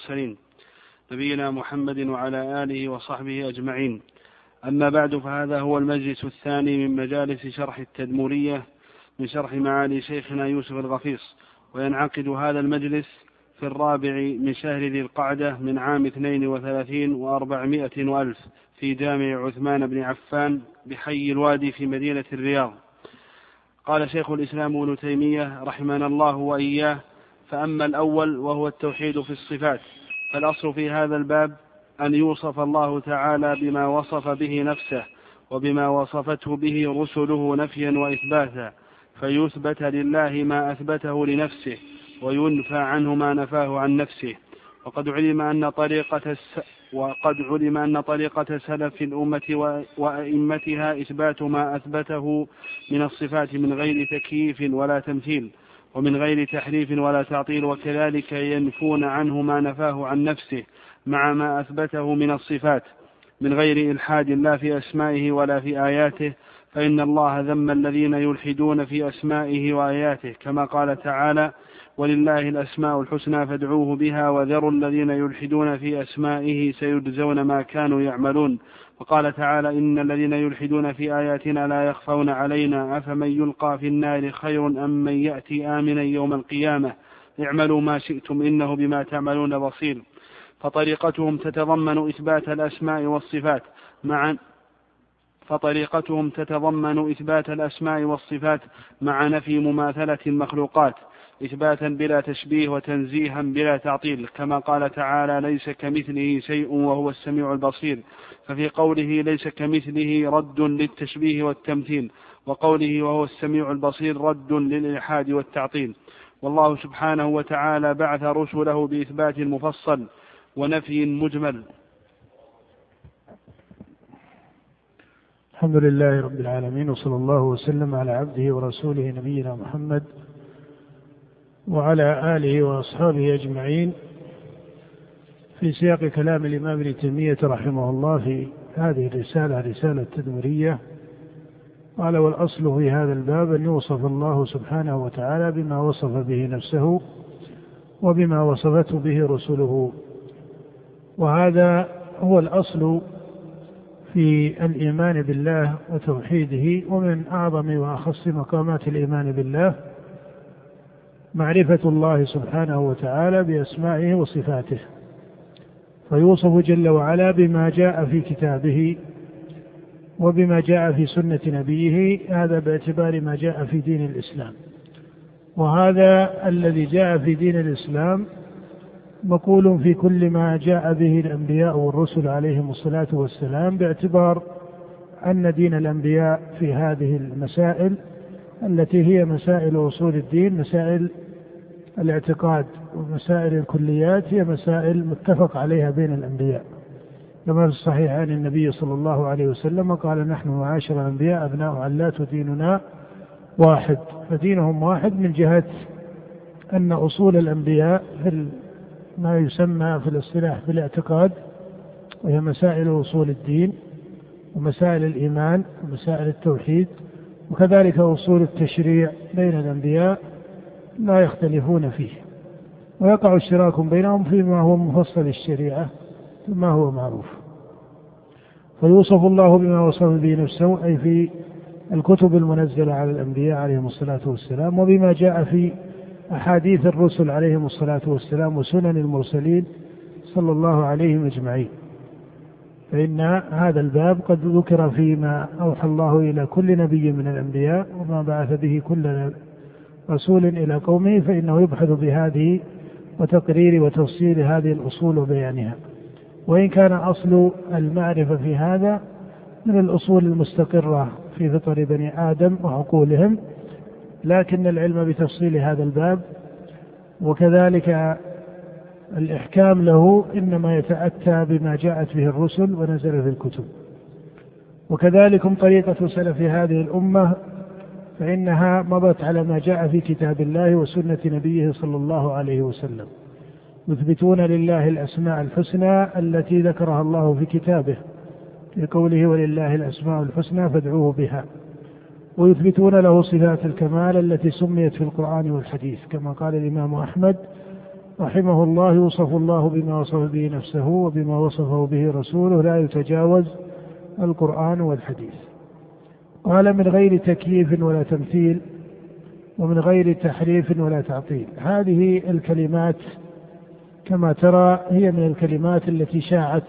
المرسلين. نبينا محمد وعلى آله وصحبه أجمعين. أما بعد فهذا هو المجلس الثاني من مجالس شرح التدمورية من شرح معالي شيخنا يوسف الغفيص. وينعقد هذا المجلس في الرابع من شهر ذي القعدة من عام اثنين وثلاثين وأربعمائة وألف في جامع عثمان بن عفان بحي الوادي في مدينة الرياض. قال شيخ الإسلام ابن تيمية رحمنا الله وإياه فأما الأول وهو التوحيد في الصفات فالأصل في هذا الباب أن يوصف الله تعالى بما وصف به نفسه وبما وصفته به رسله نفيا وإثباتا فيثبت لله ما أثبته لنفسه وينفى عنه ما نفاه عن نفسه. وقد علم أن طريقة الس... وقد علم أن طريقة سلف الأمة وأئمتها إثبات ما أثبته من الصفات من غير تكييف ولا تمثيل. ومن غير تحريف ولا تعطيل وكذلك ينفون عنه ما نفاه عن نفسه مع ما أثبته من الصفات من غير إلحاد لا في أسمائه ولا في آياته فإن الله ذم الذين يلحدون في أسمائه وآياته كما قال تعالى ولله الأسماء الحسنى فادعوه بها وذروا الذين يلحدون في أسمائه سيجزون ما كانوا يعملون وقال تعالى إن الذين يلحدون في آياتنا لا يخفون علينا أفمن يلقى في النار خير أم من يأتي آمنا يوم القيامة اعملوا ما شئتم إنه بما تعملون بصير فطريقتهم تتضمن إثبات الأسماء والصفات مع فطريقتهم تتضمن إثبات الأسماء والصفات مع نفي مماثلة المخلوقات إثباتا بلا تشبيه وتنزيها بلا تعطيل كما قال تعالى ليس كمثله شيء وهو السميع البصير. ففي قوله ليس كمثله رد للتشبيه والتمثيل وقوله وهو السميع البصير رد للإلحاد والتعطيل. والله سبحانه وتعالى بعث رسله بإثبات مفصل ونفي مجمل. الحمد لله رب العالمين وصلى الله وسلم على عبده ورسوله نبينا محمد وعلى آله وأصحابه أجمعين. في سياق كلام الإمام ابن تيمية رحمه الله في هذه الرسالة رسالة تدمرية قال والأصل في هذا الباب أن يوصف الله سبحانه وتعالى بما وصف به نفسه وبما وصفته به رسله. وهذا هو الأصل في الإيمان بالله وتوحيده ومن أعظم وأخص مقامات الإيمان بالله. معرفة الله سبحانه وتعالى بأسمائه وصفاته. فيوصف جل وعلا بما جاء في كتابه وبما جاء في سنة نبيه هذا باعتبار ما جاء في دين الإسلام. وهذا الذي جاء في دين الإسلام مقول في كل ما جاء به الأنبياء والرسل عليهم الصلاة والسلام باعتبار أن دين الأنبياء في هذه المسائل التي هي مسائل أصول الدين مسائل الاعتقاد ومسائل الكليات هي مسائل متفق عليها بين الأنبياء. كما في الصحيح عن النبي صلى الله عليه وسلم قال نحن معاشر الأنبياء أبناء علات وديننا واحد. فدينهم واحد من جهة أن أصول الأنبياء في ما يسمى في الاصطلاح بالاعتقاد وهي مسائل أصول الدين ومسائل الإيمان ومسائل التوحيد وكذلك أصول التشريع بين الأنبياء لا يختلفون فيه. ويقع اشتراك بينهم فيما هو مفصل الشريعة ما هو معروف. فيوصف الله بما وصف به نفسه أي في الكتب المنزلة على الأنبياء عليهم الصلاة والسلام وبما جاء في أحاديث الرسل عليهم الصلاة والسلام وسنن المرسلين صلى الله عليهم أجمعين. فإن هذا الباب قد ذكر فيما أوحى الله إلى كل نبي من الأنبياء وما بعث به كل رسول إلى قومه فإنه يبحث بهذه وتقرير وتفصيل هذه الأصول وبيانها. وإن كان أصل المعرفة في هذا من الأصول المستقرة في فطر بني آدم وعقولهم لكن العلم بتفصيل هذا الباب وكذلك الإحكام له إنما يتأتى بما جاءت به الرسل ونزل في الكتب. وكذلك طريقة سلف هذه الأمة فإنها مضت على ما جاء في كتاب الله وسنة نبيه صلى الله عليه وسلم. يثبتون لله الأسماء الحسنى التي ذكرها الله في كتابه في قوله ولله الأسماء الحسنى فادعوه بها. ويثبتون له صفات الكمال التي سميت في القرآن والحديث كما قال الإمام أحمد رحمه الله يوصف الله بما وصف به نفسه وبما وصفه به رسوله لا يتجاوز القرآن والحديث. قال من غير تكييف ولا تمثيل ومن غير تحريف ولا تعطيل. هذه الكلمات كما ترى هي من الكلمات التي شاعت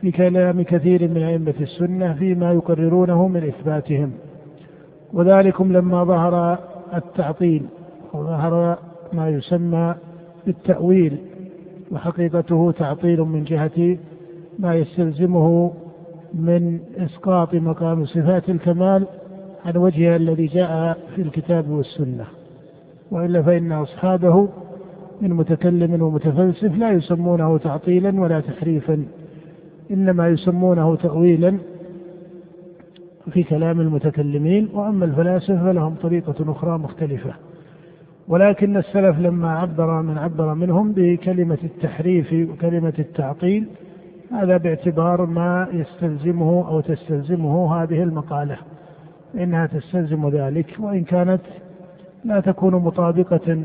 في كلام كثير من أئمة السنة فيما يقررونه من إثباتهم. وذلكم لما ظهر التعطيل وظهر ما يسمى بالتأويل وحقيقته تعطيل من جهة ما يستلزمه من إسقاط مقام صفات الكمال عن وجهها الذي جاء في الكتاب والسنة. وإلا فإن أصحابه من متكلم ومتفلسف لا يسمونه تعطيلا ولا تحريفا إنما يسمونه تأويلا في كلام المتكلمين. وأما الفلاسفة فلهم طريقة أخرى مختلفة. ولكن السلف لما عبر من عبر منهم بكلمة التحريف وكلمة التعطيل هذا باعتبار ما يستلزمه أو تستلزمه هذه المقالة. إنها تستلزم ذلك وإن كانت لا تكون مطابقة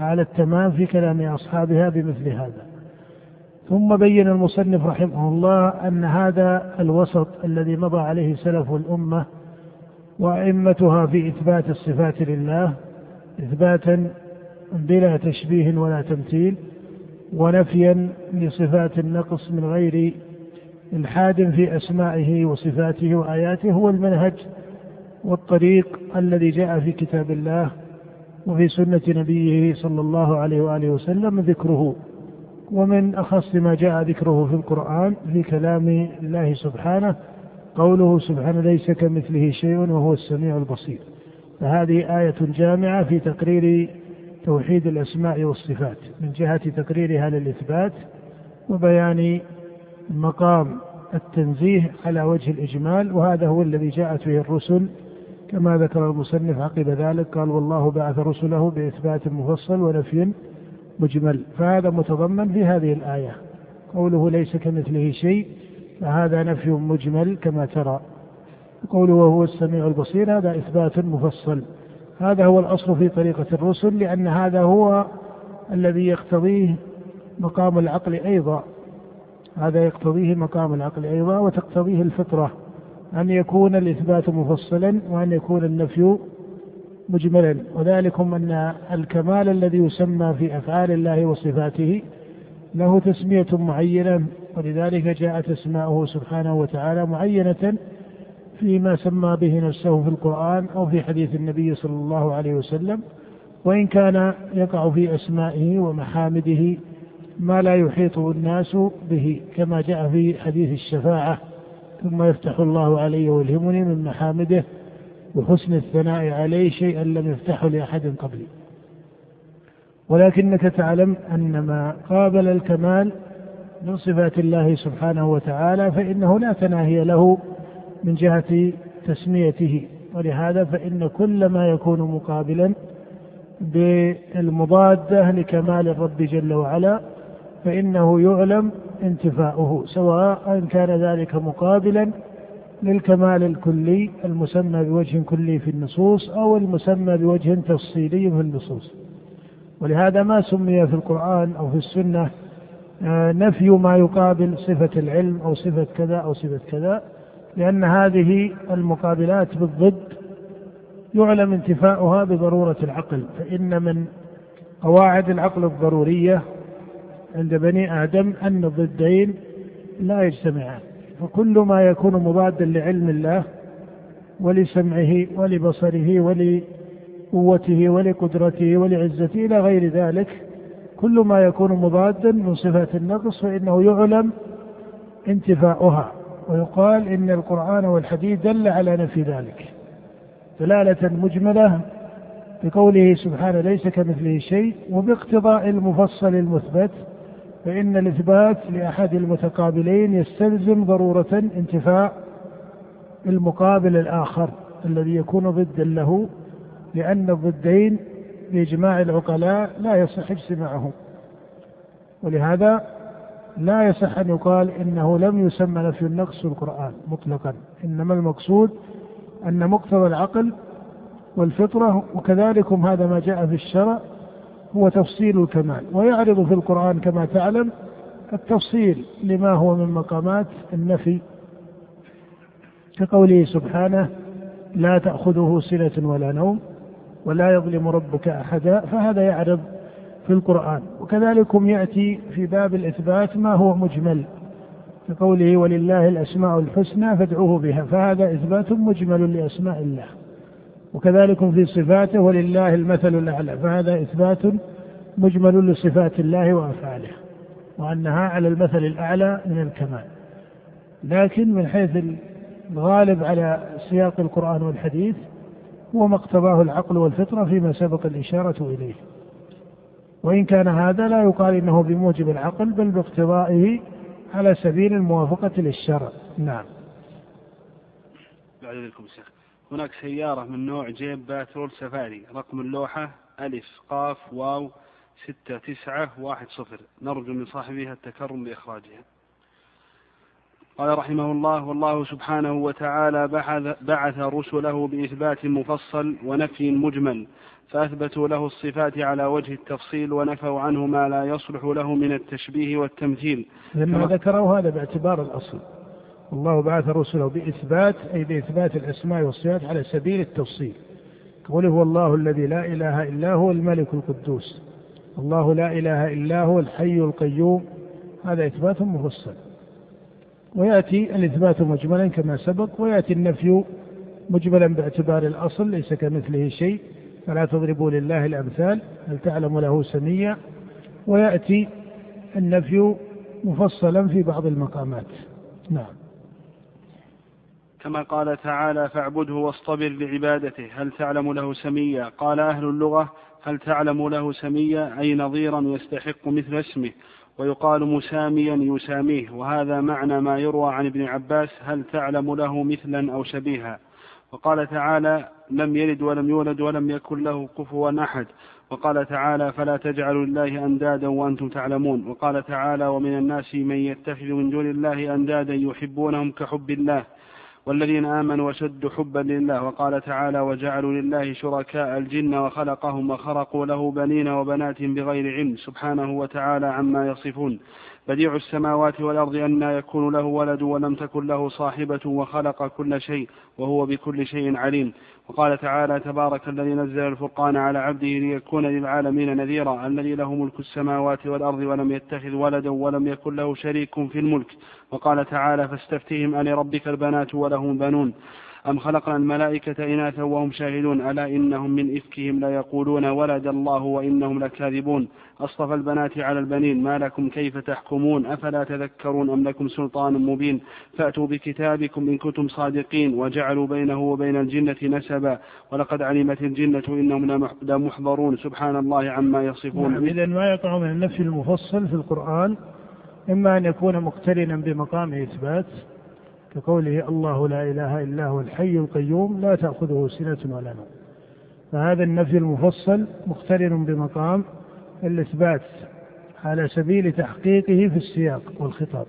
على التمام في كلام أصحابها بمثل هذا. ثم بين المصنف رحمه الله أن هذا الوسط الذي مضى عليه سلف الأمة وأئمتها في إثبات الصفات لله إثباتا بلا تشبيه ولا تمثيل ونفيا لصفات النقص من غير إلحاد في أسمائه وصفاته وآياته هو المنهج والطريق الذي جاء في كتاب الله وفي سنة نبيه صلى الله عليه وآله وسلم ذكره. ومن أخص ما جاء ذكره في القرآن في كلام الله سبحانه قوله سبحانه ليس كمثله شيء وهو السميع البصير. فهذه آية جامعة في تقرير توحيد الأسماء والصفات. من جهة تقريرها للإثبات وبيان مقام التنزيه على وجه الإجمال وهذا هو الذي جاءت به الرسل. كما ذكر المصنف عقب ذلك قال والله بعث رسله بإثبات مفصل ونفي مجمل. فهذا متضمن في هذه الآية. قوله ليس كمثله شيء فهذا نفي مجمل كما ترى. قوله وهو السميع البصير هذا إثبات مفصل. هذا هو الأصل في طريقة الرسل لأن هذا هو الذي يقتضيه مقام العقل أيضا. هذا يقتضيه مقام العقل أيضا وتقتضيه الفطرة. أن يكون الإثبات مفصلا وأن يكون النفي مجملا. وذلكم أن الكمال الذي يسمى في أفعال الله وصفاته له تسمية معينة ولذلك جاءت أسماؤه سبحانه وتعالى معينة فيما سمى به نفسه في القرآن أو في حديث النبي صلى الله عليه وسلم وإن كان يقع في أسمائه ومحامده ما لا يحيط الناس به كما جاء في حديث الشفاعة ثم يفتح الله علي ويلهمني من محامده وحسن الثناء عليه شيئا لم يفتحه لأحد قبلي. ولكنك تعلم أن ما قابل الكمال من صفات الله سبحانه وتعالى فإنه لا تناهي له من جهة تسميته ولهذا فإن كل ما يكون مقابلا بالمضادة لكمال الرب جل وعلا فإنه يعلم انتفاؤه سواء كان ذلك مقابلا للكمال الكلي المسمى بوجه كلي في النصوص أو المسمى بوجه تفصيلي في النصوص. ولهذا ما سمي في القرآن أو في السنة آه، نفي ما يقابل صفة العلم أو صفة كذا أو صفة كذا. لأن هذه المقابلات بالضد يعلم انتفاؤها بضرورة العقل فإن من قواعد العقل الضرورية عند بني آدم أن الضدين لا يجتمعان فكل ما يكون مضادا لعلم الله ولسمعه ولبصره ولقوته ولقدرته ولعزته إلى غير ذلك كل ما يكون مضادا من صفات النقص فإنه يعلم انتفاؤها. ويقال إن القرآن والحديث دل على نفي ذلك دلالة مجملة بقوله سبحانه ليس كمثله شيء وباقتضاء المفصل المثبت فإن الإثبات لأحد المتقابلين يستلزم ضرورة انتفاء المقابل الآخر الذي يكون ضدا له لأن الضدين بإجماع العقلاء لا يصح اجتماعهم. ولهذا لا يصح أن يقال إنه لم يسمى نفي النقص في القرآن مطلقا. إنما المقصود أن مقتضى العقل والفطرة وكذلك هذا ما جاء في الشرع هو تفصيل الكمال. ويعرض في القرآن كما تعلم التفصيل لما هو من مقامات النفي كقوله سبحانه لا تأخذه سنة ولا نوم ولا يظلم ربك أحدا. فهذا يعرض في القرآن. وكذلكم يأتي في باب الإثبات ما هو مجمل. كقوله ولله الأسماء الحسنى فادعوه بها. فهذا إثبات مجمل لأسماء الله. وكذلك في صفاته ولله المثل الأعلى. فهذا إثبات مجمل لصفات الله وأفعاله. وأنها على المثل الأعلى من الكمال. لكن من حيث الغالب على سياق القرآن والحديث هو ما اقتضاه العقل والفطرة فيما سبق الإشارة إليه. وإن كان هذا لا يقال إنه بموجب العقل بل باقتضائه على سبيل الموافقة للشرع. نعم. بعد ذلك شيخ هناك سيارة من نوع جيب باترول سفاري رقم اللوحة ألف قاف واو ستة تسعة واحد صفر. نرجو من صاحبها التكرم بإخراجها. قال رحمه الله والله سبحانه وتعالى بعث رسله بإثبات مفصل ونفي مجمل فأثبتوا له الصفات على وجه التفصيل ونفوا عنه ما لا يصلح له من التشبيه والتمثيل. لما ذكروا هذا باعتبار الأصل. الله بعث رسله بإثبات أي بإثبات الأسماء والصفات على سبيل التفصيل قوله هو الله الذي لا إله إلا هو الملك القدوس. الله لا إله إلا هو الحي القيوم. هذا إثبات مفصل. ويأتي الإثبات مجملا كما سبق ويأتي النفي مجملا باعتبار الأصل ليس كمثله شيء. فلا تضربوا لله الأمثال هل تعلم له سميا. ويأتي النفي مفصلا في بعض المقامات. نعم. كما قال تعالى فاعبده واصطبر لعبادته هل تعلم له سميا؟ قال أهل اللغة هل تعلم له سميا؟ أي نظيرا يستحق مثل اسمه. ويقال مساميا يساميه. وهذا معنى ما يروى عن ابن عباس هل تعلم له مثلا أو شبيها؟ وقال تعالى لم يلد ولم يولد ولم يكن له كفوا أحد. وقال تعالى فلا تجعلوا لله أندادا وأنتم تعلمون. وقال تعالى ومن الناس من يتخذ من دون الله أندادا يحبونهم كحب الله والذين آمنوا وشد حبا لله. وقال تعالى وجعلوا لله شركاء الجن وخلقهم وخرقوا له بنين وبنات بغير علم سبحانه وتعالى عما يصفون. بديع السماوات والأرض أن يكون له ولد ولم تكن له صاحبة وخلق كل شيء وهو بكل شيء عليم. وقال تعالى تبارك الذي نزل الفرقان على عبده ليكون للعالمين نذيرا. الذي له ملك السماوات والأرض ولم يتخذ ولدا ولم يكن له شريك في الملك. وقال تعالى فاستفتهم ألربك البنات ولهم بنون. أم خلقنا الملائكة إناثا وهم شاهدون؟ ألا إنهم من إفكهم ليقولون ولد الله وإنهم لكاذبون. أصطفى البنات على البنين ما لكم كيف تحكمون؟ أفلا تذكرون أم لكم سلطان مبين؟ فأتوا بكتابكم إن كنتم صادقين وجعلوا بينه وبين الجنة نسبا. ولقد علمت الجنة إنهم لمحضرون سبحان الله عما يصفون. نعم إذا ما يقع من النفي المفصل في القرآن إما أن يكون مقترنا بمقام إثبات كقوله الله لا إله إلا هو الحي القيوم لا تأخذه سنة ولا نوم. فهذا النفي المفصل مقترن بمقام الإثبات على سبيل تحقيقه في السياق والخطاب.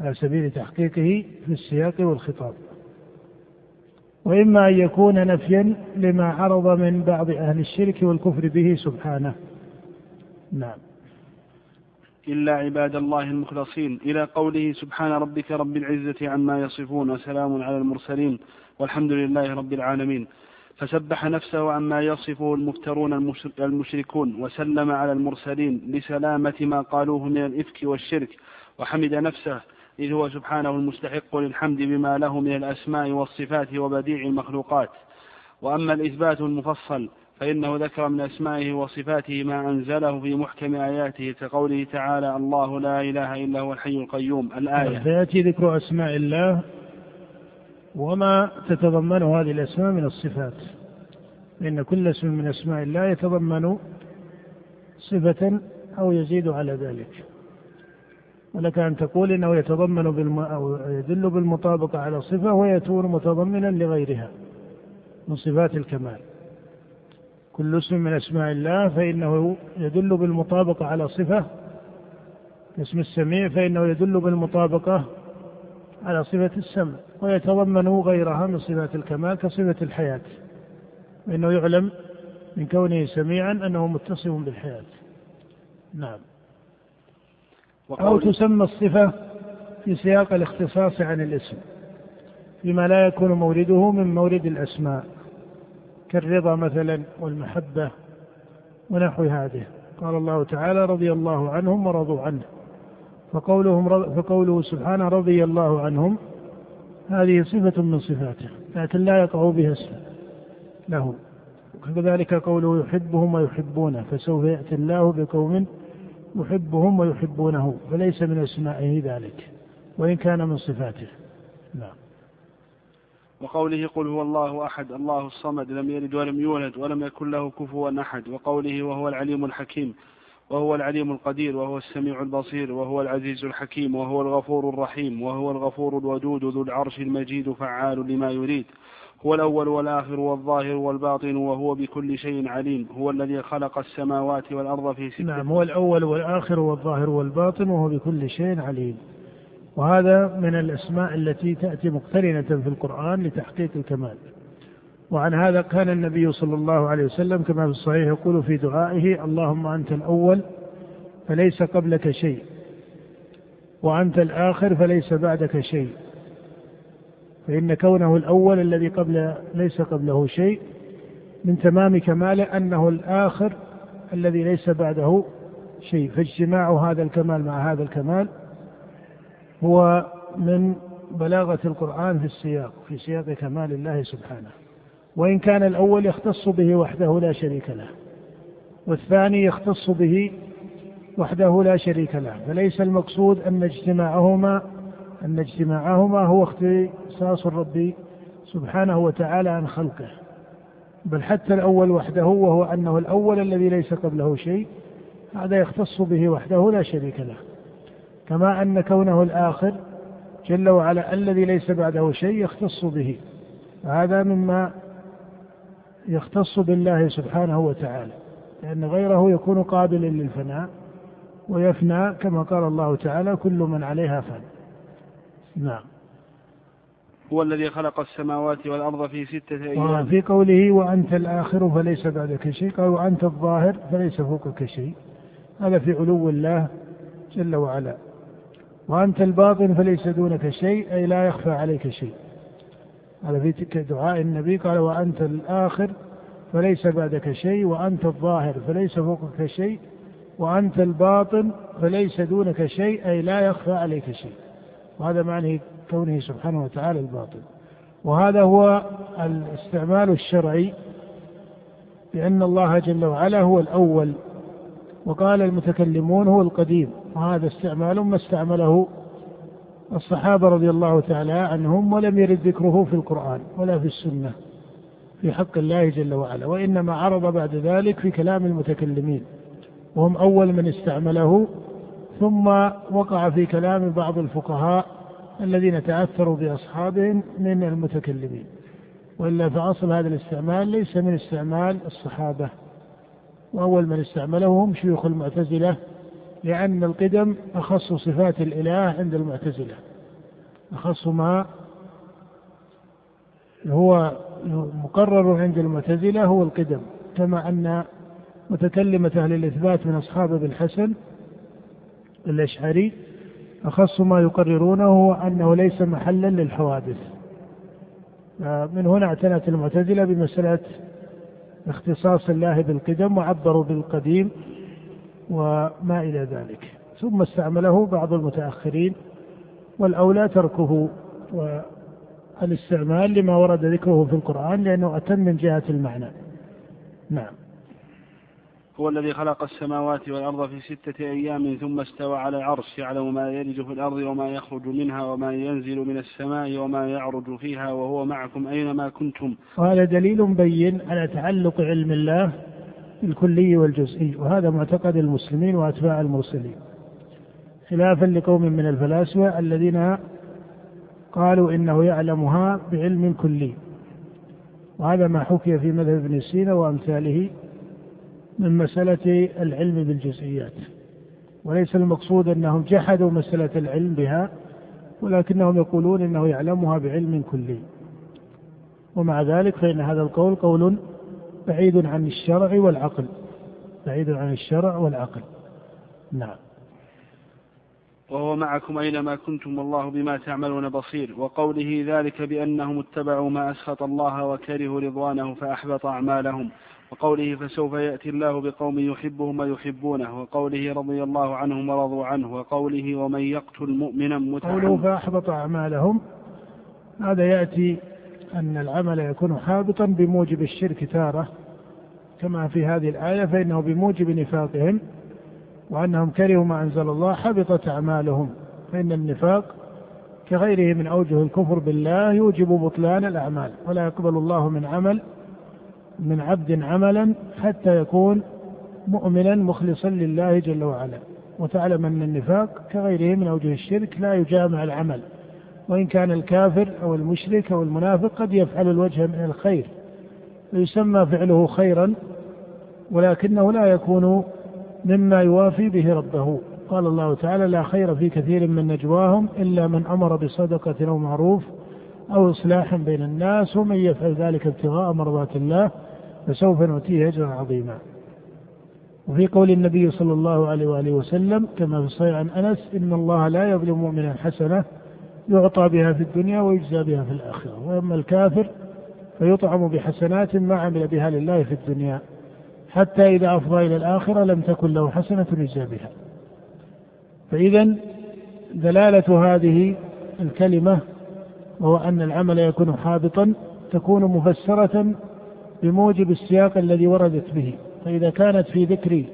على سبيل تحقيقه في السياق والخطاب. وإما أن يكون نفيا لما عرض من بعض أهل الشرك والكفر به سبحانه. نعم. إلا عباد الله المخلصين. إلى قوله سبحان ربك رب العزة عما يصفون وسلام على المرسلين والحمد لله رب العالمين. فسبح نفسه عما يصفه المفترون المشركون وسلم على المرسلين لسلامة ما قالوه من الإفك والشرك. وحمد نفسه إذ هو سبحانه المستحق للحمد بما له من الأسماء والصفات وبديع المخلوقات. وأما الإثبات المفصل فإنه ذكر من أسمائه وصفاته ما أنزله في محكم آياته كقوله تعالى الله لا إله إلا هو الحي القيوم الآية. فيأتي ذكر أسماء الله وما تتضمنه هذه الأسماء من الصفات. فإن كل اسم من أسماء الله يتضمن صفة أو يزيد على ذلك. ولك أن تقول إنه يتضمن بالم... أو يدل بالمطابقة على صفة ويكون متضمنا لغيرها من صفات الكمال. كل اسم من أسماء الله فإنه يدل بالمطابقة على صفة اسم السميع فإنه يدل بالمطابقة على صفة السمع ويتضمن غيرها من صفات الكمال كصفة الحياة فإنه يعلم من كونه سميعا أنه متصف بالحياة. نعم. أو تسمى الصفة في سياق الاختصاص عن الاسم فيما لا يكون مورده من مورد الأسماء. كالرضا مثلا والمحبة ونحو هذه. قال الله تعالى رضي الله عنهم ورضوا عنه. فقولهم فقوله سبحانه رضي الله عنهم هذه صفة من صفاته لكن لا يقع بها اسم له وكذلك قوله يحبهم ويحبونه فسوف يأتي الله بقوم يحبهم ويحبونه فليس من أسمائه ذلك وإن كان من صفاته. نعم. وقوله قل هو الله أحد الله الصمد لم يلد ولم يولد ولم يكن له كفوا أحد. وقوله وهو العليم الحكيم وهو العليم القدير وهو السميع البصير وهو العزيز الحكيم وهو الغفور الرحيم وهو الغفور الودود ذو العرش المجيد فعال لما يريد. هو الأول والآخر والظاهر والباطن وهو بكل شيء عليم. هو الذي خلق السماوات والأرض في ستة نعم هو الأول والآخر والظاهر والباطن وهو بكل شيء عليم. وهذا من الأسماء التي تأتي مقترنة في القرآن لتحقيق الكمال. وعن هذا كان النبي صلى الله عليه وسلم كما في الصحيح يقول في دعائه اللهم أنت الأول فليس قبلك شيء وأنت الآخر فليس بعدك شيء فإن كونه الأول الذي قبل ليس قبله شيء من تمام كماله أنه الآخر الذي ليس بعده شيء. فاجتماع هذا الكمال مع هذا الكمال هو من بلاغة القرآن في السياق في سياق كمال الله سبحانه. وإن كان الأول يختص به وحده لا شريك له والثاني يختص به وحده لا شريك له. فليس المقصود أن اجتماعهما أن اجتماعهما هو اختصاص الرب سبحانه وتعالى عن خلقه. بل حتى الأول وحده وهو أنه الأول الذي ليس قبله شيء هذا يختص به وحده لا شريك له. كما أن كونه الآخر جل وعلا الذي ليس بعده شيء يختص به. هذا مما يختص بالله سبحانه وتعالى لأن غيره يكون قابلا للفناء ويفنى كما قال الله تعالى كل من عليها فان نعم. هو الذي خلق السماوات والأرض في ستة أيام. في قوله وأنت الآخر فليس بعدك شيء قال وأنت الظاهر فليس فوقك شيء هذا في علو الله جل وعلا. وأنت الباطن فليس دونك شيء أي لا يخفى عليك شيء. هذا في دعاء النبي قال وأنت الآخر فليس بعدك شيء وأنت الظاهر فليس فوقك شيء وأنت الباطن فليس دونك شيء أي لا يخفى عليك شيء. وهذا معنى كونه سبحانه وتعالى الباطن. وهذا هو الاستعمال الشرعي بأن الله جل وعلا هو الأول وقال المتكلمون هو القديم. وهذا استعمال ما استعمله الصحابة رضي الله تعالى عنهم ولم يرد ذكره في القرآن ولا في السنة في حق الله جل وعلا وإنما عرض بعد ذلك في كلام المتكلمين وهم أول من استعمله ثم وقع في كلام بعض الفقهاء الذين تأثروا بأصحابهم من المتكلمين وإلا فأصل هذا الاستعمال ليس من استعمال الصحابة وأول من استعمله هم شيوخ المعتزلة لأن القدم أخص صفات الإله عند المعتزلة. أخص ما هو مقرر عند المعتزلة هو القدم. كما أن متكلمة أهل الإثبات من أصحاب ابن الحسن الأشعري أخص ما يقررونه هو أنه ليس محلا للحوادث. من هنا اعتنت المعتزلة بمسألة اختصاص الله بالقدم وعبروا بالقديم. وما إلى ذلك. ثم استعمله بعض المتأخرين والأولى تركه والاستعمال لما ورد ذكره في القرآن لأنه أتم من جهة المعنى. نعم. هو الذي خلق السماوات والأرض في ستة أيام ثم استوى على العرش يعلم ما يلج في الأرض وما يخرج منها وما ينزل من السماء وما يعرج فيها وهو معكم أينما كنتم. وهذا دليل بين على تعلق علم الله الكلي والجزئي وهذا معتقد المسلمين وأتباع المرسلين. خلافا لقوم من الفلاسفة الذين قالوا إنه يعلمها بعلم كلي. وهذا ما حكي في مذهب ابن سينا وأمثاله من مسألة العلم بالجزئيات. وليس المقصود أنهم جحدوا مسألة العلم بها ولكنهم يقولون إنه يعلمها بعلم كلي. ومع ذلك فإن هذا القول قول بعيد عن الشرع والعقل. بعيد عن الشرع والعقل. نعم. وهو معكم أينما كنتم والله بما تعملون بصير. وقوله ذلك بأنهم اتبعوا ما أسخط الله وكرهوا رضوانه فأحبط أعمالهم. وقوله فسوف يأتي الله بقوم يحبهم ويحبونه وقوله رضي الله عنهم ورضوا عنه. وقوله ومن يقتل مؤمنا متعمدا. قوله فأحبط أعمالهم. هذا يأتي أن العمل يكون حابطا بموجب الشرك تارة كما في هذه الآية فإنه بموجب نفاقهم وأنهم كرهوا ما أنزل الله حبطت أعمالهم. فإن النفاق كغيره من أوجه الكفر بالله يوجب بطلان الأعمال. ولا يقبل الله من عمل من عبد عملا حتى يكون مؤمنا مخلصا لله جل وعلا. وتعلم أن النفاق كغيره من أوجه الشرك لا يجامع العمل. وإن كان الكافر أو المشرك أو المنافق قد يفعل الوجه من الخير ويسمى فعله خيرا ولكنه لا يكون مما يوافي به ربه. قال الله تعالى لا خير في كثير من نجواهم إلا من أمر بصدقة أو معروف أو إصلاح بين الناس ومن يفعل ذلك ابتغاء مرضات الله فسوف نؤتيه أجرا عظيما. وفي قول النبي صلى الله عليه وآله وسلم كما في الصحيح عن أنس إن الله لا يظلم مؤمنا حسنة يعطى بها في الدنيا ويجزى بها في الآخرة. وأما الكافر فيطعم بحسنات ما عمل بها لله في الدنيا حتى إذا أفضى إلى الآخرة لم تكن له حسنة يجزى بها. فإذا دلالة هذه الكلمة وهو أن العمل يكون حابطا تكون مفسرة بموجب السياق الذي وردت به. فإذا كانت في ذكر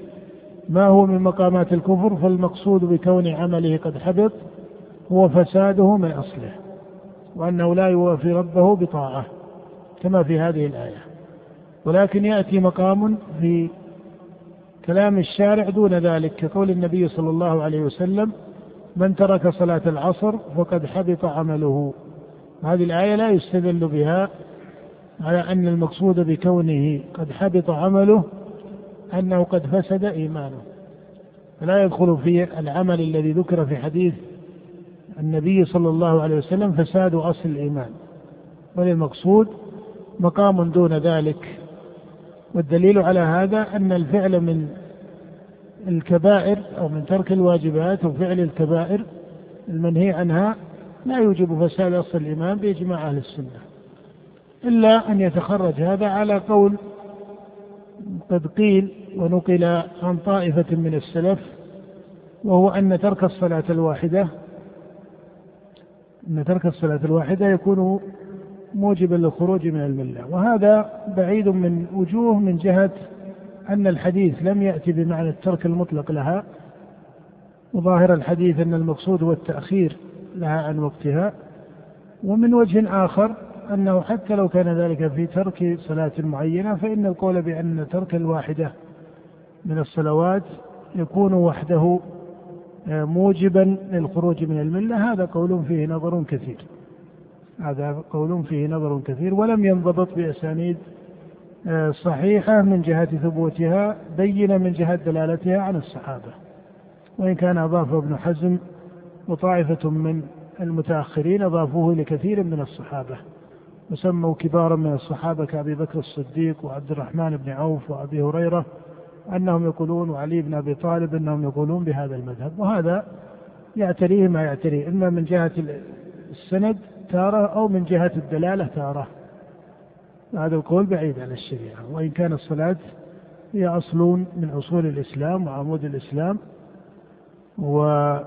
ما هو من مقامات الكفر فالمقصود بكون عمله قد حبط هو فساده من أصله وأنه لا يوافي ربه بطاعة كما في هذه الآية. ولكن يأتي مقام في كلام الشارع دون ذلك كقول النبي صلى الله عليه وسلم من ترك صلاة العصر فقد حبط عمله. هذه الآية لا يستدل بها على أن المقصود بكونه قد حبط عمله أنه قد فسد إيمانه. فلا يدخل في العمل الذي ذكر في حديث النبي صلى الله عليه وسلم فساد أصل الإيمان. بل المقصود مقام دون ذلك. والدليل على هذا أن الفعل من الكبائر أو من ترك الواجبات وفعل الكبائر المنهي عنها لا يوجب فساد أصل الإيمان بإجماع أهل السنة. إلا أن يتخرج هذا على قول قد قيل ونقل عن طائفة من السلف وهو أن ترك الصلاة الواحدة أن ترك الصلاة الواحدة يكون موجبا للخروج من الملة. وهذا بعيد من وجوه من جهة أن الحديث لم يأتي بمعنى الترك المطلق لها وظاهر الحديث أن المقصود هو التأخير لها عن وقتها. ومن وجه آخر أنه حتى لو كان ذلك في ترك صلاة معينة فإن القول بأن ترك الواحدة من الصلوات يكون وحده موجبا للخروج من الملة هذا قول فيه نظر كثير. هذا قول فيه نظر كثير ولم ينضبط بأسانيد آه، صحيحة من جهة ثبوتها بينة من جهة دلالتها عن الصحابة. وإن كان أضاف ابن حزم وطائفة من المتأخرين أضافوه لكثير من الصحابة. وسموا كبارا من الصحابة كأبي بكر الصديق وعبد الرحمن بن عوف وأبي هريرة أنهم يقولون وعلي بن أبي طالب أنهم يقولون بهذا المذهب وهذا يعتريه ما يعتريه إما من جهة السند تارة أو من جهة الدلالة تارة. هذا القول بعيد عن الشريعة وإن كان الصلاة هي أصل من أصول الإسلام وعمود الإسلام وتركها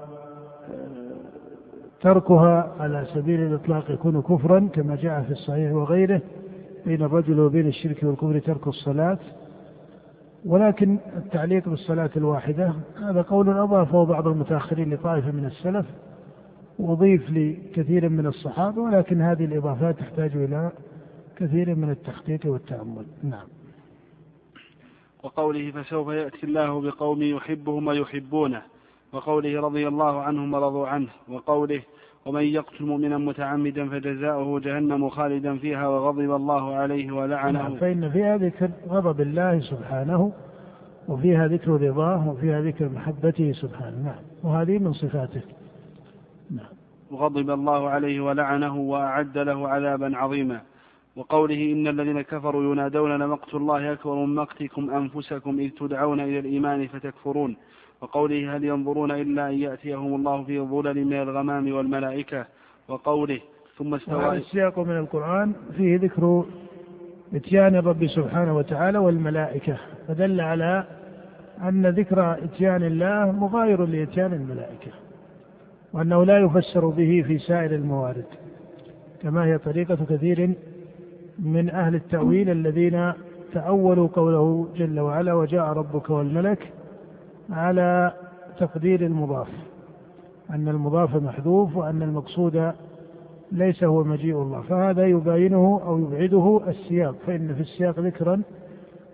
على سبيل الإطلاق يكون كفرا كما جاء في الصحيح وغيره بين الرجل وبين الشرك والكفر ترك الصلاة. ولكن التعليق بالصلاة الواحدة هذا قول أضافه بعض المتأخرين لطائفة من السلف وأضيف لكثير من الصحابة ولكن هذه الإضافات تحتاج إلى كثير من التحقيق والتأمل. نعم. وقوله فسوف يأتي الله بقوم يحبهم ويحبونه وقوله رضي الله عنهم ورضوا عنه وقوله ومن يقتل مؤمنا متعمدا فجزاؤه جهنم خالدا فيها وغضب الله عليه ولعنه. نعم فإن فيها ذكر غضب الله سبحانه وفيها ذكر رضاه وفيها ذكر محبته سبحانه. نعم وهذه من صفاته. نعم. وغضب الله عليه ولعنه وأعد له عذابا عظيما. وقوله إن الذين كفروا ينادون لمقت الله أكبر من مقتكم أنفسكم إذ تدعون إلى الإيمان فتكفرون. وقوله هل ينظرون إلا أن يأتيهم الله في ظلل من الغمام والملائكة وقوله ثم استوى السياق من القرآن فيه ذكر إتيان الرب سبحانه وتعالى والملائكة فدل على أن ذكر إتيان الله مغاير لإتيان الملائكة وأنه لا يفسر به في سائر الموارد كما هي طريقة كثير من أهل التأويل الذين تأولوا قوله جل وعلا وجاء ربك والملك على تقدير المضاف أن المضاف محذوف وأن المقصود ليس هو مجيء الله فهذا يباينه أو يبعده السياق فإن في السياق ذكرا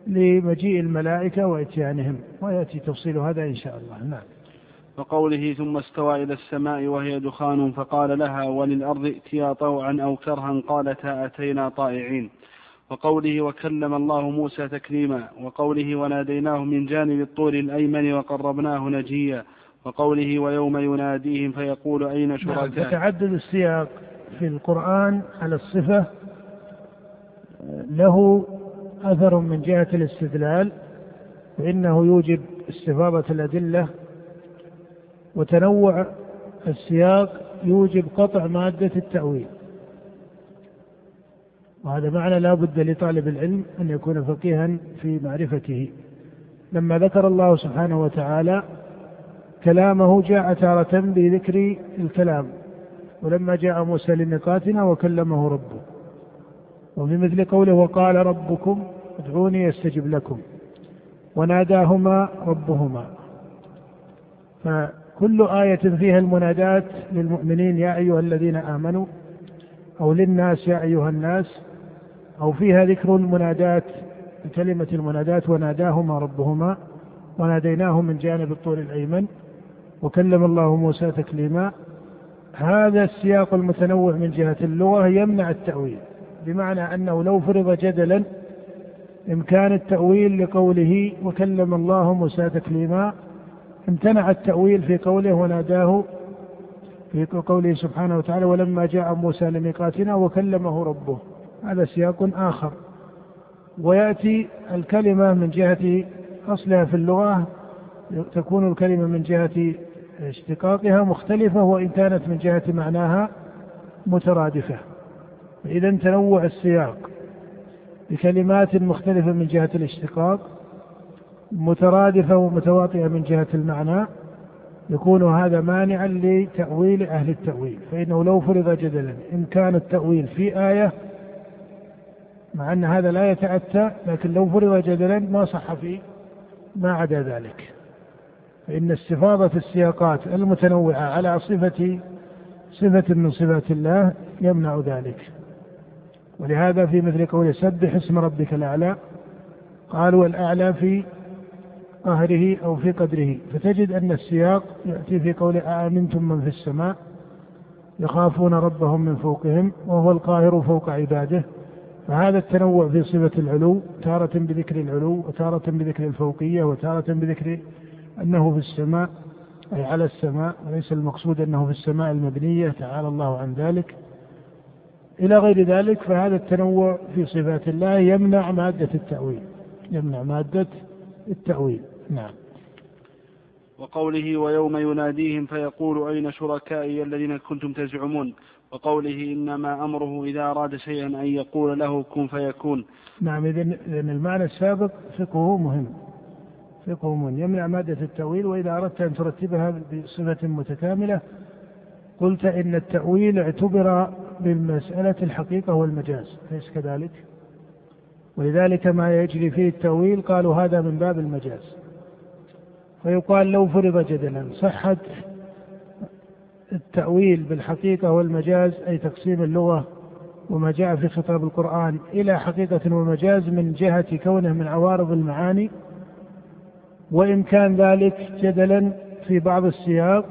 لمجيء الملائكة وإتيانهم ويأتي تفصيل هذا إن شاء الله. نعم. وقوله ثم استوى إلى السماء وهي دخان فقال لها وللأرض ائتيا طوعا أو كرها قالتا أتينا طائعين. وقوله وكلم الله موسى تكليما وقوله وناديناه من جانب الطور الأيمن وقربناه نجيا وقوله ويوم يناديهم فيقول أين نعم، شركاء؟ يتعدد السياق في القرآن على الصفة له أثر من جهة الاستدلال فإنه يوجب استفاضة الأدلة وتنوع السياق يوجب قطع مادة التأويل. وهذا معنى لا بد لطالب العلم أن يكون فقيها في معرفته. لما ذكر الله سبحانه وتعالى كلامه جاء تارة بذكر الكلام ولما جاء موسى لميقاتنا وكلمه ربه. وفي مثل قوله وقال ربكم ادعوني يستجب لكم وناداهما ربهما. فكل آية فيها المنادات للمؤمنين يا أيها الذين آمنوا أو للناس يا أيها الناس أو فيها ذكر المنادات بكلمة المنادات وناداهما ربهما وناديناه من جانب الطول الأيمن وكلم الله موسى تكليما. هذا السياق المتنوع من جهة اللغة يمنع التأويل بمعنى أنه لو فرض جدلا إمكان التأويل لقوله وكلم الله موسى تكليما. امتنع التأويل في قوله وناداه في قوله سبحانه وتعالى ولما جاء موسى لميقاتنا وكلمه ربه. هذا سياق آخر. ويأتي الكلمة من جهة أصلها في اللغة تكون الكلمة من جهة اشتقاقها مختلفة وإن كانت من جهة معناها مترادفة. إذا تنوع السياق بكلمات مختلفة من جهة الاشتقاق مترادفة ومتواطئة من جهة المعنى يكون هذا مانعا لتأويل أهل التأويل. فإنه لو فرض جدلا إمكان التأويل في آية مع أن هذا لا يتأتى لكن لو فرض جدلا ما صح في ما عدا ذلك. فإن استفاضة السياقات المتنوعة على صفة صفة من صفات الله يمنع ذلك. ولهذا في مثل قول سبح اسم ربك الأعلى قالوا الأعلى في قهره أو في قدره. فتجد أن السياق يأتي في قول أأمنتم من في السماء يخافون ربهم من فوقهم وهو القاهر فوق عباده. فهذا التنوع في صفة العلو تارة بذكر العلو وتارة بذكر الفوقية وتارة بذكر أنه في السماء أي على السماء وليس المقصود أنه في السماء المبنية تعالى الله عن ذلك. إلى غير ذلك فهذا التنوع في صفات الله يمنع مادة التأويل. يمنع مادة التأويل. نعم. وقوله ويوم يناديهم فيقول أين شركائي الذين كنتم تزعمون؟ وقوله إنما أمره إذا أراد شيئا أن يقول له كن فيكون. نعم إذن المعنى السابق فقهه مهم. فقه مهم. يمنع مادة التأويل وإذا أردت أن ترتبها بصفة متكاملة قلت إن التأويل اعتبر بالمسألة الحقيقة والمجاز أليس كذلك؟ ولذلك ما يجري فيه التأويل قالوا هذا من باب المجاز. فيقال لو فرض جدلا صحت التأويل بالحقيقة والمجاز أي تقسيم اللغة وما جاء في خطاب القرآن إلى حقيقة ومجاز من جهة كونه من عوارض المعاني. وإن كان ذلك جدلا في بعض السياق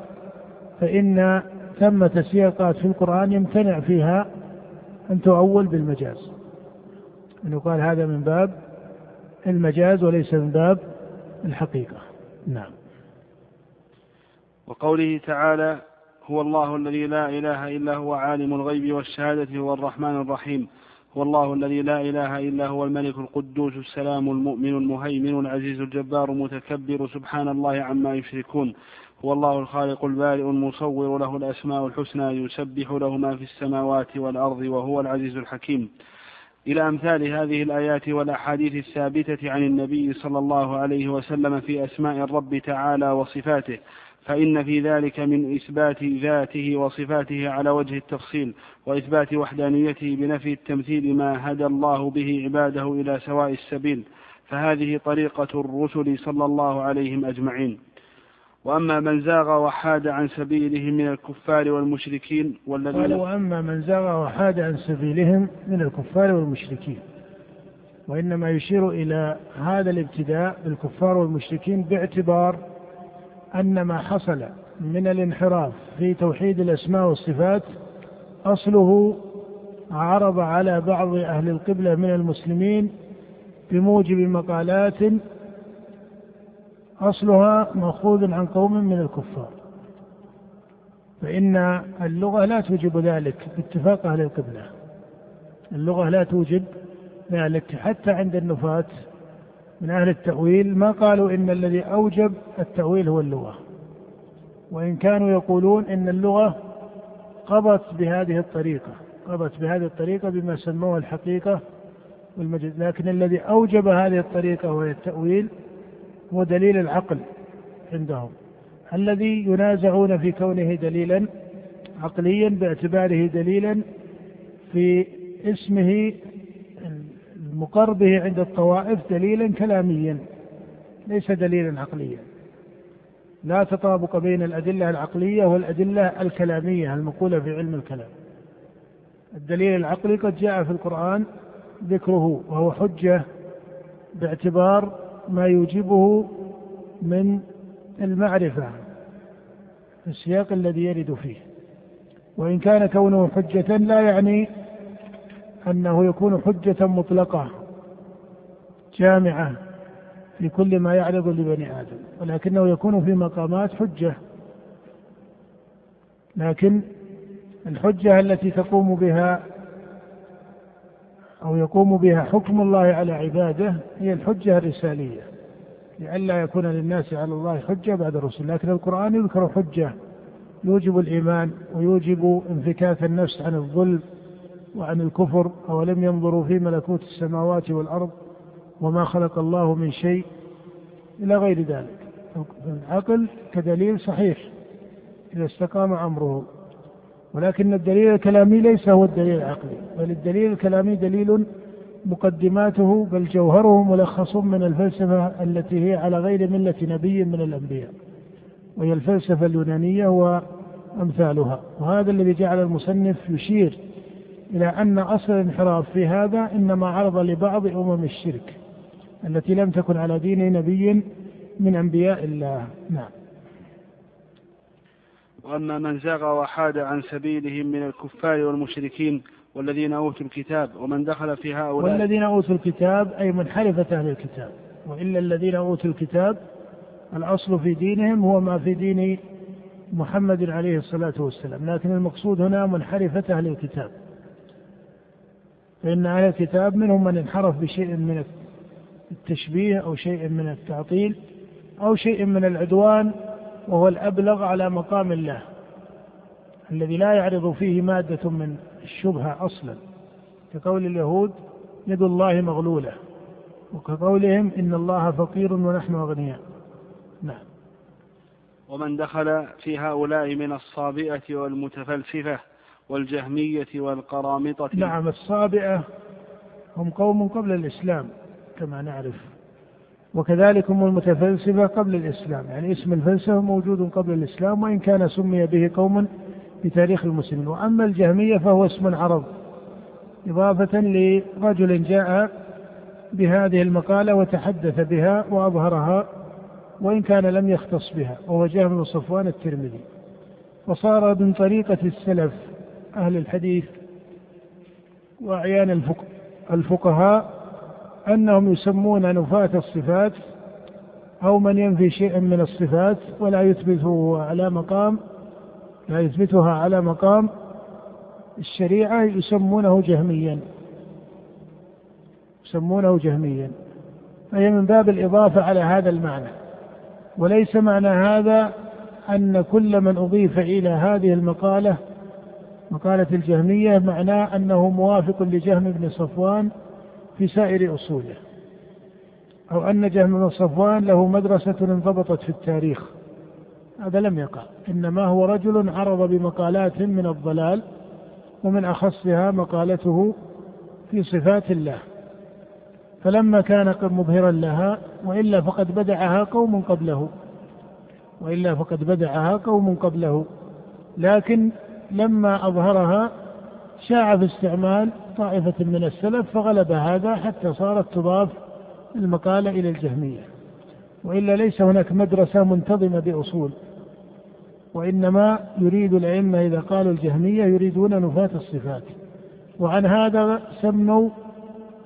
فإن ثمة سياقات في القرآن يمتنع فيها أن تؤول بالمجاز. أن يقال هذا من باب المجاز وليس من باب الحقيقة. نعم. وقوله تعالى هو الله الذي لا إله إلا هو عالم الغيب والشهادة هو الرحمن الرحيم. هو الله الذي لا إله إلا هو الملك القدوس السلام المؤمن المهيمن العزيز الجبار المتكبر سبحان الله عما يشركون. هو الله الخالق البارئ المصور له الأسماء الحسنى يسبح له ما في السماوات والأرض وهو العزيز الحكيم. إلى أمثال هذه الآيات والأحاديث الثابتة عن النبي صلى الله عليه وسلم في أسماء الرب تعالى وصفاته. فإن في ذلك من إثبات ذاته وصفاته على وجه التفصيل وإثبات وحدانيته بنفي التمثيل ما هدى الله به عباده إلى سواء السبيل فهذه طريقة الرسل صلى الله عليهم أجمعين. وأما من زاغ وحاد عن سبيلهم من الكفار والمشركين والذين وأما من زاغ وحاد عن سبيلهم من الكفار والمشركين وإنما يشير إلى هذا الابتداء بالكفار والمشركين باعتبار أن ما حصل من الانحراف في توحيد الأسماء والصفات أصله عرض على بعض أهل القبلة من المسلمين بموجب مقالات أصلها مأخوذ عن قوم من الكفار. فإن اللغة لا توجب ذلك باتفاق أهل القبلة. اللغة لا توجب ذلك حتى عند النفاة من أهل التأويل ما قالوا إن الذي أوجب التأويل هو اللغة. وإن كانوا يقولون إن اللغة قضت بهذه الطريقة قضت بهذه الطريقة بما سموه الحقيقة والمجد. لكن الذي أوجب هذه الطريقة وهي التأويل هو دليل العقل عندهم. الذي ينازعون في كونه دليلا عقليا باعتباره دليلا في اسمه المقر به عند الطوائف دليلا كلاميا ليس دليلا عقليا. لا تطابق بين الأدلة العقلية والأدلة الكلامية المقولة في علم الكلام. الدليل العقلي قد جاء في القرآن ذكره وهو حجة باعتبار ما يوجبه من المعرفة في السياق الذي يرد فيه. وإن كان كونه حجة لا يعني أنه يكون حجة مطلقة جامعة في كل ما يعرض لبني آدم ولكنه يكون في مقامات حجة. لكن الحجة التي تقوم بها أو يقوم بها حكم الله على عباده هي الحجة الرسالية لئلا يكون للناس على الله حجة بعد الرسل. لكن القرآن يذكر حجة يوجب الإيمان ويوجب انفكاك النفس عن الظلم. وعن الكفر أولم ينظروا في ملكوت السماوات والأرض وما خلق الله من شيء إلى غير ذلك. العقل كدليل صحيح إذا استقام أمره ولكن الدليل الكلامي ليس هو الدليل العقلي بل الدليل الكلامي دليل مقدماته بل جوهره ملخص من الفلسفة التي هي على غير ملة نبي من الأنبياء وهي الفلسفة اليونانية وأمثالها. وهذا الذي جعل المصنف يشير إلى أن أصل الانحراف في هذا إنما عرض لبعض أمم الشرك التي لم تكن على دين نبي من أنبياء الله. نعم. وأما من زاغ وحاد عن سبيلهم من الكفار والمشركين والذين أوتوا الكتاب ومن دخل في هؤلاء. والذين أوتوا الكتاب أي من حلفة أهل الكتاب. وإلا الذين أوتوا الكتاب الأصل في دينهم هو ما في دين محمد عليه الصلاة والسلام. لكن المقصود هنا منحرفة أهل الكتاب. فإن أهل الكتاب منهم من انحرف بشيء من التشبيه أو شيء من التعطيل أو شيء من العدوان وهو الأبلغ على مقام الله الذي لا يعرض فيه مادة من الشبهة أصلا. كقول اليهود يد الله مغلولة وكقولهم إن الله فقير ونحن أغنياء. نعم. ومن دخل في هؤلاء من الصابئة والمتفلسفة والجهمية والقرامطة. نعم الصابئة هم قوم قبل الإسلام كما نعرف. وكذلك هم المتفلسفة قبل الإسلام يعني اسم الفلسفة موجود قبل الإسلام وإن كان سمي به قوم في تاريخ المسلمين. وأما الجهمية فهو اسم عرب إضافة لرجل جاء بهذه المقالة وتحدث بها وأظهرها وإن كان لم يختص بها وهو جهم بن صفوان الترمذي. وصار من طريقة السلف أهل الحديث وأعيان الفقهاء أنهم يسمون نفاة الصفات أو من ينفي شيئا من الصفات ولا يثبته على مقام لا يثبتها على مقام. الشريعة يسمونه جهميا. يسمونه جهميا. فهي من باب الإضافة على هذا المعنى. وليس معنى هذا أن كل من أضيف إلى هذه المقالة مقالة الجهمية معناه أنه موافق لجهم بن صفوان في سائر أصوله أو أن جهم بن صفوان له مدرسة انضبطت في التاريخ هذا لم يقع إنما هو رجل عرض بمقالات من الضلال ومن أخصها مقالته في صفات الله فلما كان مظهرا لها وإلا فقد بدعها قوم قبله وإلا فقد بدعها قوم قبله لكن لما أظهرها شاع في استعمال طائفة من السلف فغلب هذا حتى صارت تضاف المقالة إلى الجهمية. وإلا ليس هناك مدرسة منتظمة بأصول وإنما يريد الأئمة إذا قالوا الجهمية يريدون نفاة الصفات. وعن هذا سموا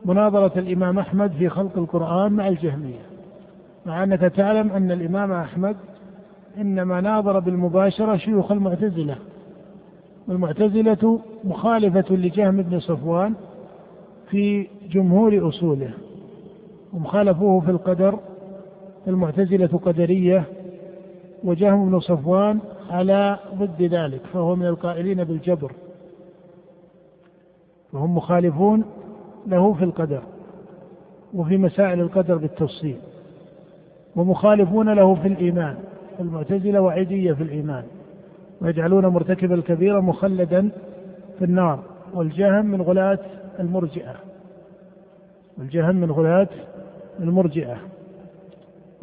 مناظرة الإمام أحمد في خلق القرآن مع الجهمية. مع أنك تعلم أن الإمام أحمد إنما ناظر بالمباشرة شيوخ المعتزلة والمعتزلة مخالفة لجهم بن صفوان في جمهور أصوله هم خالفوه في القدر المعتزلة قدرية وجهم بن صفوان على ضد ذلك فهو من القائلين بالجبر وهم مخالفون له في القدر وفي مسائل القدر بالتفصيل ومخالفون له في الإيمان المعتزلة وعيدية في الإيمان. ويجعلون مرتكب الكبيرة مخلدا في النار. والجهم من غلاة المرجئة. والجهم من غلاة المرجئة.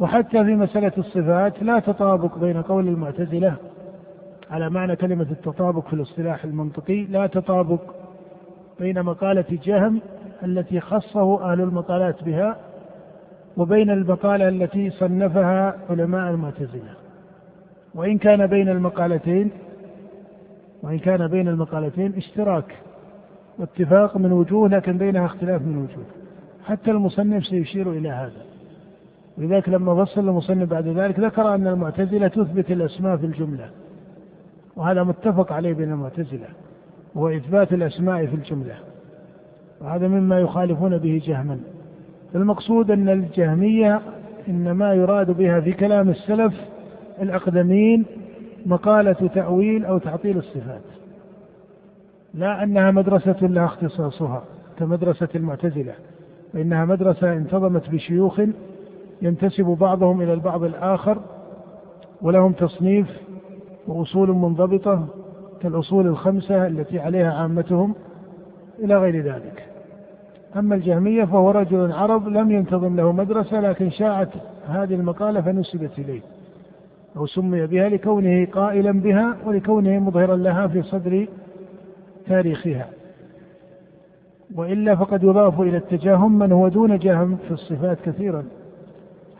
وحتى في مسألة الصفات لا تطابق بين قول المعتزلة على معنى كلمة التطابق في الاصطلاح المنطقي. لا تطابق بين مقالة جهم التي خصه أهل المقالات بها وبين المقالة التي صنفها علماء المعتزلة. وإن كان بين المقالتين وإن كان بين المقالتين اشتراك واتفاق من وجوه لكن بينها اختلاف من وجوه. حتى المصنف سيشير إلى هذا. ولذلك لما فصل المصنف بعد ذلك ذكر أن المعتزلة تثبت الأسماء في الجملة. وهذا متفق عليه بين المعتزلة وهو إثبات الأسماء في الجملة. وهذا مما يخالفون به جهما. المقصود أن الجهمية إنما يراد بها في كلام السلف الأقدمين مقالة تأويل أو تعطيل الصفات. لا أنها مدرسة لها اختصاصها كمدرسة المعتزلة وإنها مدرسة انتظمت بشيوخ ينتسب بعضهم إلى البعض الآخر ولهم تصنيف وأصول منضبطة كالأصول الخمسة التي عليها عامتهم إلى غير ذلك. أما الجهمية فهو رجل عرب لم ينتظم له مدرسة لكن شاعت هذه المقالة فنسبت إليه. أو سمي بها لكونه قائلا بها ولكونه مظهرا لها في صدر تاريخها. وإلا فقد يضاف إلى التجاهم من هو دون جهم في الصفات كثيرا.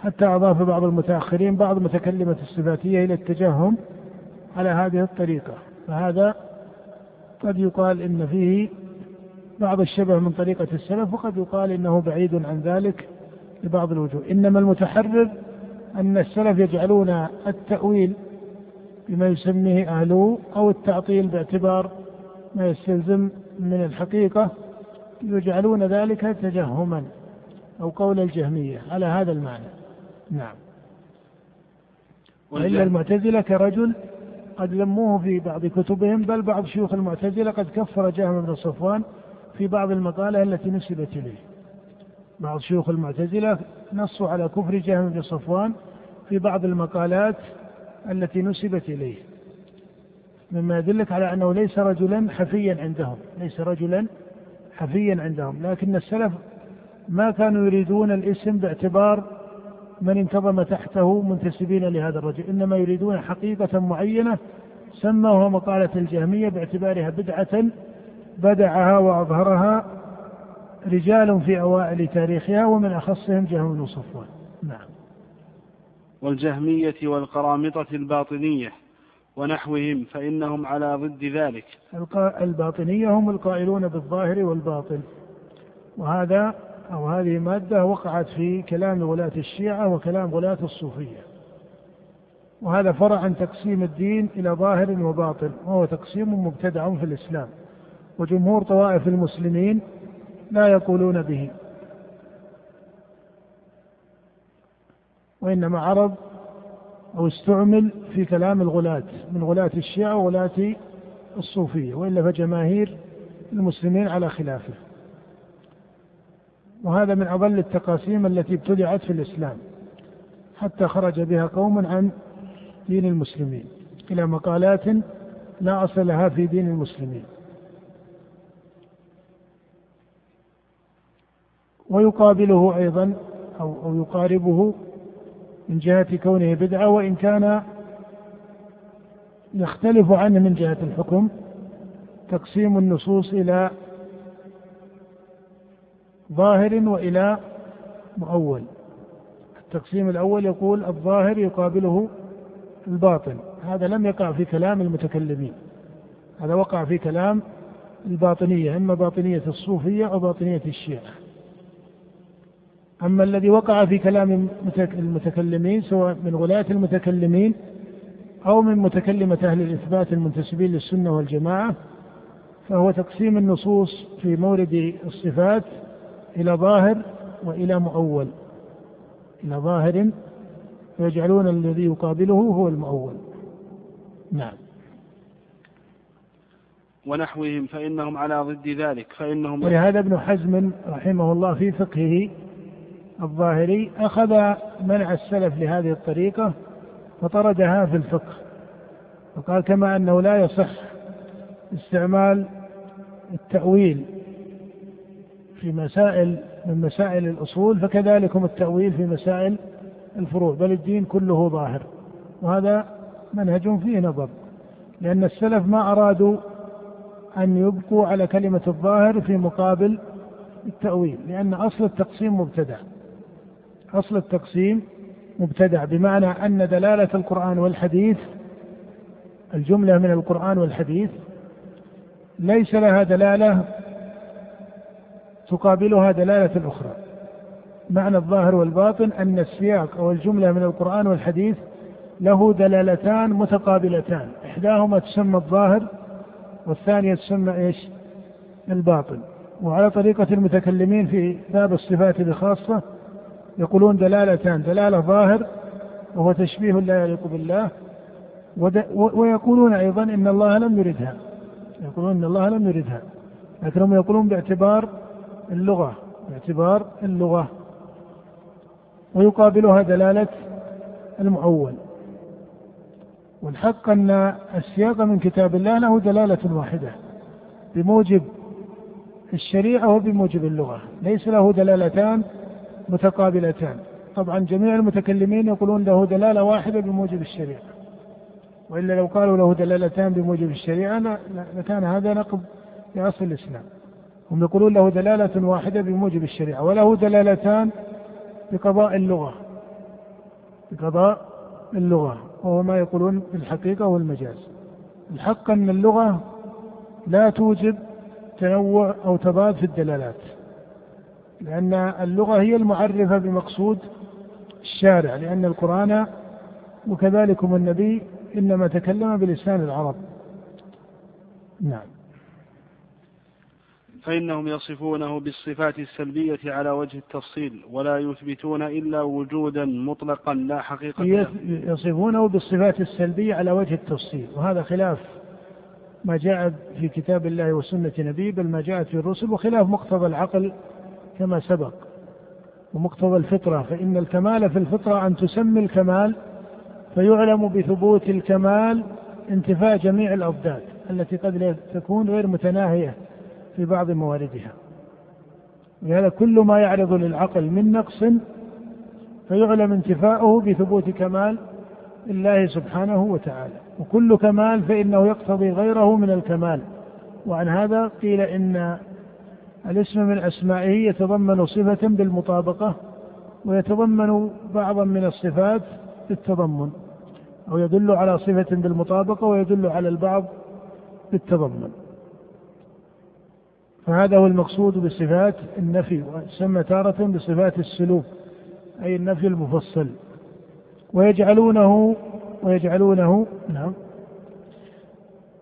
حتى أضاف بعض المتأخرين بعض متكلمة الصفاتية إلى التجهم على هذه الطريقة. فهذا قد يقال إن فيه بعض الشبه من طريقة السلف وقد يقال إنه بعيد عن ذلك لبعض الوجوه. إنما المتحرر أن السلف يجعلون التأويل بما يسميه أهله أو التعطيل باعتبار ما يستلزم من الحقيقة يجعلون ذلك تجهما أو قول الجهمية على هذا المعنى. نعم. وإلا المعتزلة كرجل قد ذموه في بعض كتبهم بل بعض شيوخ المعتزلة قد كفر جهم بن صفوان في بعض المقالة التي نسبت إليه. بعض شيوخ المعتزلة نصوا على كفر جهم بن صفوان في بعض المقالات التي نسبت إليه مما يدلك على أنه ليس رجلا حفيا عندهم ليس رجلا حفيا عندهم لكن السلف ما كانوا يريدون الاسم باعتبار من انتظم تحته منتسبين لهذا الرجل إنما يريدون حقيقة معينة سموها مقالة الجهمية باعتبارها بدعة بدعها وأظهرها رجال في أوائل تاريخها ومن أخصهم جهم بن صفوان. نعم. والجهمية والقرامطة الباطنية ونحوهم فإنهم على ضد ذلك. الباطنية هم القائلون بالظاهر والباطن. وهذا أو هذه مادة وقعت في كلام ولاة الشيعة وكلام ولاة الصوفية. وهذا فرع عن تقسيم الدين إلى ظاهر وباطن وهو تقسيم مبتدع في الإسلام. وجمهور طوائف المسلمين لا يقولون به. وإنما عرض أو استعمل في كلام الغلاة من غلاة الشيعة وغلاة الصوفية وإلا فجماهير المسلمين على خلافه. وهذا من أضل التقاسيم التي ابتدعت في الإسلام حتى خرج بها قوم عن دين المسلمين إلى مقالات لا أصل لها في دين المسلمين. ويقابله أيضا أو, أو يقاربه من جهة كونه بدعة وإن كان يختلف عنه من جهة الحكم تقسيم النصوص إلى ظاهر وإلى مؤول. التقسيم الأول يقول الظاهر يقابله الباطن. هذا لم يقع في كلام المتكلمين. هذا وقع في كلام الباطنية إما باطنية الصوفية أو باطنية الشيعة أما الذي وقع في كلام المتكلمين سواء من غلاة المتكلمين أو من متكلمة أهل الإثبات المنتسبين للسنة والجماعة فهو تقسيم النصوص في مورد الصفات إلى ظاهر وإلى مؤول. إلى ظاهر ويجعلون الذي يقابله هو المؤول. نعم. ونحوهم فإنهم على ضد ذلك فإنهم ولهذا ابن حزم رحمه الله في فقهه الظاهري أخذ منع السلف لهذه الطريقة فطردها في الفقه. وقال كما أنه لا يصح استعمال التأويل في مسائل من مسائل الأصول فكذلك التأويل في مسائل الفروع بل الدين كله ظاهر. وهذا منهج فيه نظر لأن السلف ما أرادوا أن يبقوا على كلمة الظاهر في مقابل التأويل لأن أصل التقسيم مبتدع أصل التقسيم مبتدع بمعنى أن دلالة القرآن والحديث الجملة من القرآن والحديث ليس لها دلالة تقابلها دلالة أخرى. معنى الظاهر والباطن أن السياق أو الجملة من القرآن والحديث له دلالتان متقابلتان. إحداهما تسمى الظاهر والثانية تسمى إيش؟ الباطن. وعلى طريقة المتكلمين في باب الصفات بخاصة يقولون دلالتان دلالة ظاهر وهو تشبيه لا يليق بالله ويقولون أيضا إن الله لم يردها يقولون إن الله لم يردها لكنهم يقولون باعتبار اللغة باعتبار اللغة ويقابلها دلالة المعول. والحق أن السياق من كتاب الله له دلالة واحدة بموجب الشريعة وبموجب اللغة ليس له دلالتان متقابلتان. طبعا جميع المتكلمين يقولون له دلالة واحدة بموجب الشريعة. وإلا لو قالوا له دلالتان بموجب الشريعة لكان هذا نقض لأصل الإسلام. هم يقولون له دلالة واحدة بموجب الشريعة وله دلالتان بقضاء اللغة. بقضاء اللغة وهو ما يقولون في الحقيقة والمجاز. الحق أن اللغة لا توجب تنوع أو تضاد في الدلالات. لأن اللغة هي المعرفة بمقصود الشارع لأن القرآن وكذلكم النبي إنما تكلم بلسان العرب. نعم. فإنهم يصفونه بالصفات السلبية على وجه التفصيل ولا يثبتون إلا وجودا مطلقا لا حقيقة يصفونه بالصفات السلبية على وجه التفصيل وهذا خلاف ما جاء في كتاب الله وسنة نبيه بل ما جاءت في الرسل وخلاف مقتضى العقل كما سبق ومقتضى الفطرة فإن الكمال في الفطرة أن تسمي الكمال فيعلم بثبوت الكمال انتفاء جميع الأضداد التي قد تكون غير متناهية في بعض مواردها. لهذا كل ما يعرض للعقل من نقص فيعلم انتفاؤه بثبوت كمال الله سبحانه وتعالى. وكل كمال فإنه يقتضي غيره من الكمال. وعن هذا قيل إن الاسم من أسمائه يتضمن صفة بالمطابقة ويتضمن بعضا من الصفات بالتضمن أو يدل على صفة بالمطابقة ويدل على البعض بالتضمن. فهذا هو المقصود بصفات النفي وتسمى تارة بصفات السلوك أي النفي المفصل. ويجعلونه ويجعلونه نعم.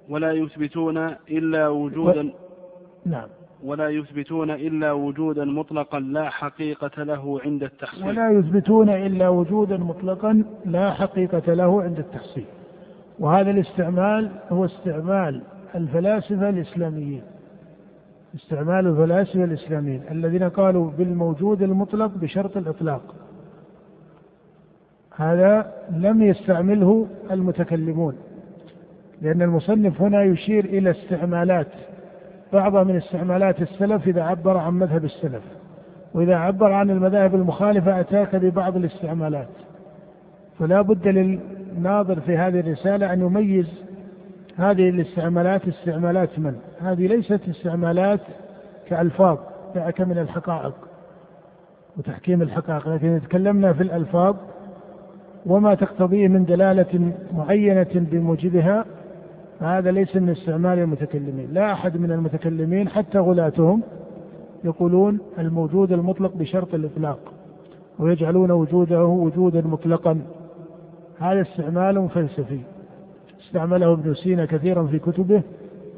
ولا يثبتون إلا وجودا. و... نعم. ولا يثبتون إلا وجودا مطلقا لا حقيقة له عند التحصيل. ولا يثبتون إلا وجودا مطلقا لا حقيقة له عند التحصيل. وهذا الاستعمال هو استعمال الفلاسفة الإسلاميين. استعمال الفلاسفة الإسلاميين الذين قالوا بالموجود المطلق بشرط الإطلاق. هذا لم يستعمله المتكلمون لأن المصنف هنا يشير إلى استعمالات بعض من استعمالات السلف إذا عبر عن مذهب السلف وإذا عبر عن المذاهب المخالفة أتاك ببعض الاستعمالات. فلا بد للناظر في هذه الرسالة أن يميز هذه الاستعمالات استعمالات من؟ هذه ليست استعمالات كألفاظ دعك من الحقائق وتحكيم الحقائق. لكن تكلمنا في الألفاظ وما تقتضيه من دلالة معينة بموجبها هذا ليس من استعمال المتكلمين. لا أحد من المتكلمين حتى غلاتهم يقولون الموجود المطلق بشرط الإطلاق ويجعلون وجوده وجودا مطلقا. هذا استعمال فلسفي. استعمله ابن سينا كثيرا في كتبه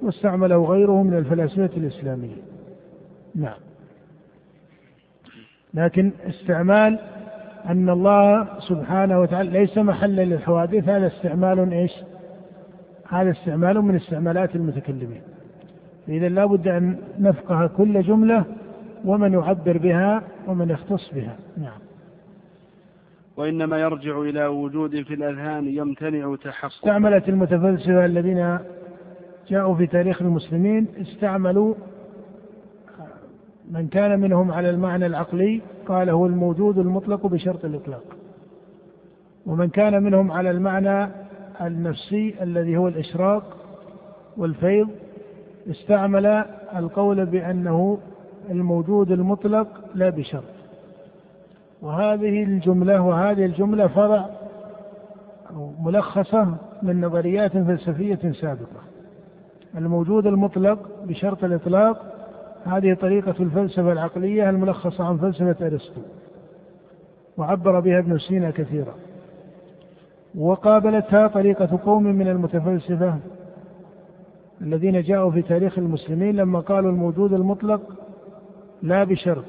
واستعمله غيره من الفلاسفة الإسلامية. نعم. لكن استعمال أن الله سبحانه وتعالى ليس محلا للحوادث هذا استعمال إيش؟ هذا استعمال من استعمالات المتكلمين. إذا لا بد أن نفقه كل جملة ومن يعبر بها ومن يختص بها. نعم. وإنما يرجع إلى وجود في الأذهان يمتنع تحقق استعملت المتفلسفة الذين جاءوا في تاريخ المسلمين استعملوا من كان منهم على المعنى العقلي قال هو الموجود المطلق بشرط الإطلاق. ومن كان منهم على المعنى النفسي الذي هو الإشراق والفيض استعمل القول بأنه الموجود المطلق لا بشرط. وهذه الجملة وهذه الجملة فرع أو ملخصة من نظريات فلسفية سابقة. الموجود المطلق بشرط الإطلاق هذه طريقة الفلسفة العقلية الملخصة عن فلسفة أرسطو وعبر بها ابن سينا كثيرا. وقابلتها طريقة قوم من المتفلسفة الذين جاءوا في تاريخ المسلمين لما قالوا الموجود المطلق لا بشرط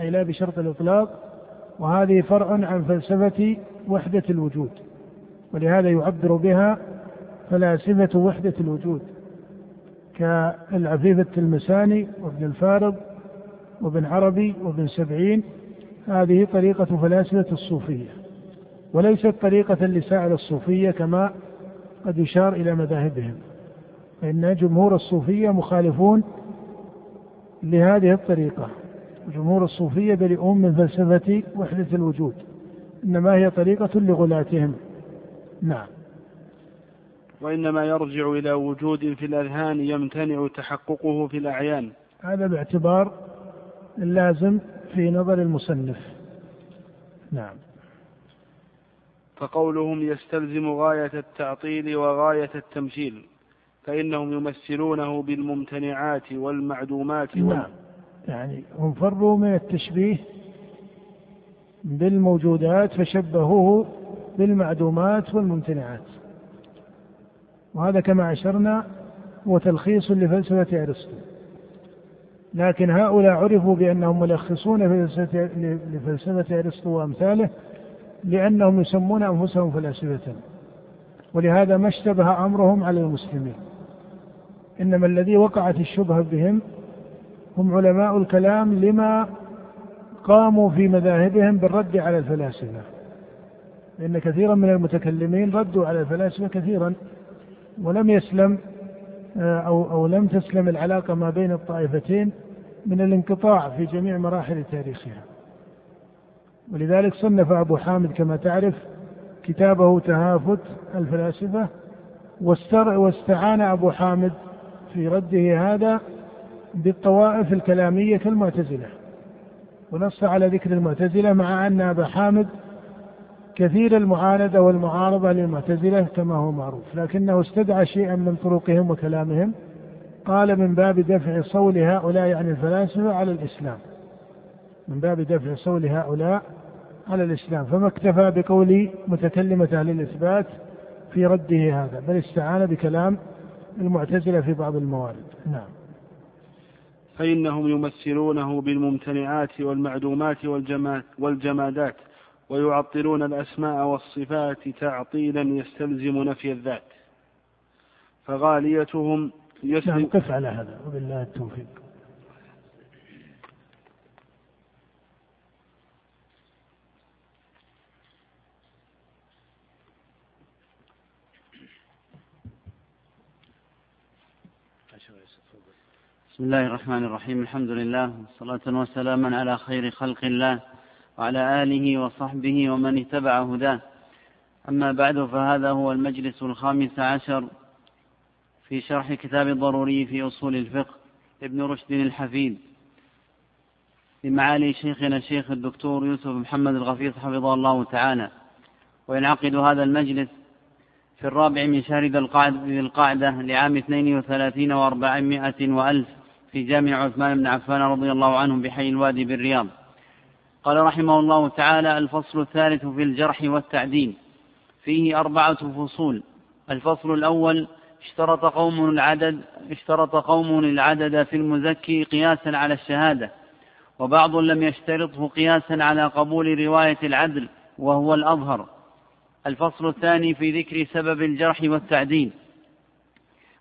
أي لا بشرط الإطلاق وهذه فرع عن فلسفة وحدة الوجود ولهذا يعبر بها فلاسفة وحدة الوجود كالعفيف التلمساني وابن الفارض وابن عربي وابن سبعين هذه طريقة فلاسفة الصوفية. وليست طريقة لسائر الصوفية كما قد يشار إلى مذاهبهم. فإن جمهور الصوفية مخالفون لهذه الطريقة. جمهور الصوفية بريئون من فلسفة وحدة الوجود. إنما هي طريقة لغلاتهم. نعم. وإنما يرجع إلى وجود في الأذهان يمتنع تحققه في الأعيان. هذا باعتبار اللازم في نظر المصنف. نعم. فقولهم يستلزم غاية التعطيل وغاية التمثيل فإنهم يمثلونه بالممتنعات والمعدومات نعم. يعني هم فروا من التشبيه بالموجودات فشبهوه بالمعدومات والممتنعات. وهذا كما أشرنا هو تلخيص لفلسفة أرسطو. لكن هؤلاء عرفوا بأنهم ملخصون لفلسفة أرسطو وأمثاله لأنهم يسمون أنفسهم فلاسفة ولهذا ما اشتبه أمرهم على المسلمين. إنما الذي وقعت الشبهة بهم هم علماء الكلام لما قاموا في مذاهبهم بالرد على الفلاسفة. لأن كثيرا من المتكلمين ردوا على الفلاسفة كثيرا ولم يسلم آه، أو أو لم تسلم العلاقة ما بين الطائفتين من الانقطاع في جميع مراحل تاريخها. ولذلك صنف أبو حامد كما تعرف كتابه تهافت الفلاسفة واستعان أبو حامد في رده هذا بالطوائف الكلامية كالمعتزلة. ونص على ذكر المعتزلة مع أن أبا حامد كثير المعاندة والمعارضة للمعتزلة كما هو معروف. لكنه استدعى شيئا من طرقهم وكلامهم. قال من باب دفع صول هؤلاء عن الفلاسفة على الإسلام. من باب دفع صول هؤلاء على الإسلام. فما اكتفى بقول متكلمة أهل الإثبات في رده هذا بل استعان بكلام المعتزلة في بعض الموارد. نعم. فإنهم يمثلونه بالممتنعات والمعدومات والجمادات ويعطلون الأسماء والصفات تعطيلا يستلزم نفي الذات. فغاليتهم يسلم نعم قف على هذا وبالله التوفيق. بسم الله الرحمن الرحيم. الحمد لله والصلاة والسلام على خير خلق الله وعلى آله وصحبه ومن اتبع هداه. أما بعد فهذا هو المجلس الخامس عشر في شرح كتاب الضروري في أصول الفقه ابن رشد الحفيد لمعالي شيخنا الشيخ الدكتور يوسف محمد الغفيظ حفظه الله تعالى. وينعقد هذا المجلس في الرابع من شهر ذي القعدة لعام اثنين وثلاثين وأربعمائة وألف في جامع عثمان بن عفان رضي الله عنه بحي الوادي بالرياض. قال رحمه الله تعالى الفصل الثالث في الجرح والتعديل. فيه أربعة فصول. الفصل الأول اشترط قوم العدد اشترط قوم العدد في المزكي قياسا على الشهادة. وبعض لم يشترطه قياسا على قبول رواية العدل وهو الأظهر. الفصل الثاني في ذكر سبب الجرح والتعديل.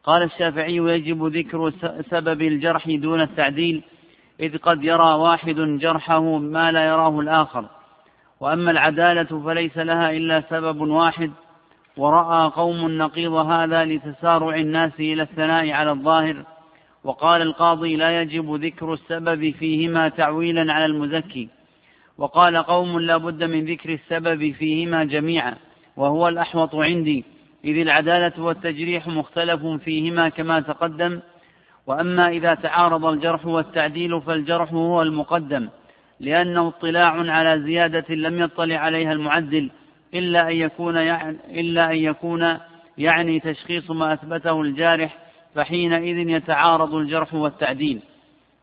قال الشافعي يجب ذكر سبب الجرح دون التعديل إذ قد يرى واحد جرحه ما لا يراه الآخر. وأما العدالة فليس لها إلا سبب واحد ورأى قوم نقيض هذا لتسارع الناس إلى الثناء على الظاهر. وقال القاضي لا يجب ذكر السبب فيهما تعويلا على المزكي. وقال قوم لا بد من ذكر السبب فيهما جميعا وهو الأحوط عندي. إذ العدالة والتجريح مختلف فيهما كما تقدم وأما إذا تعارض الجرح والتعديل فالجرح هو المقدم لأنه اطلاع على زيادة لم يطلع عليها المعدل إلا أن يكون يعني, إلا أن يكون يعني تشخيص ما أثبته الجارح فحينئذ يتعارض الجرح والتعديل.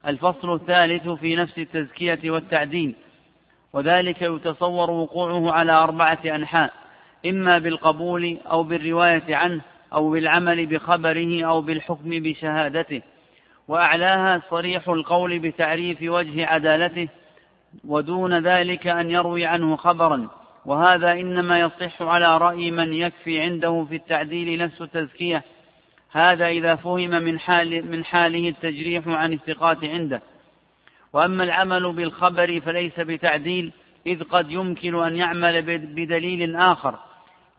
الفصل الثالث في نفس التزكية والتعديل وذلك يتصور وقوعه على أربعة أنحاء. إما بالقبول أو بالرواية عنه أو بالعمل بخبره أو بالحكم بشهادته. وأعلاها صريح القول بتعريف وجه عدالته ودون ذلك أن يروي عنه خبرا. وهذا إنما يصح على رأي من يكفي عنده في التعديل نفس التزكية. هذا إذا فهم من, حال من حاله التجريح عن الثقات عنده. وأما العمل بالخبر فليس بتعديل إذ قد يمكن أن يعمل بدليل آخر.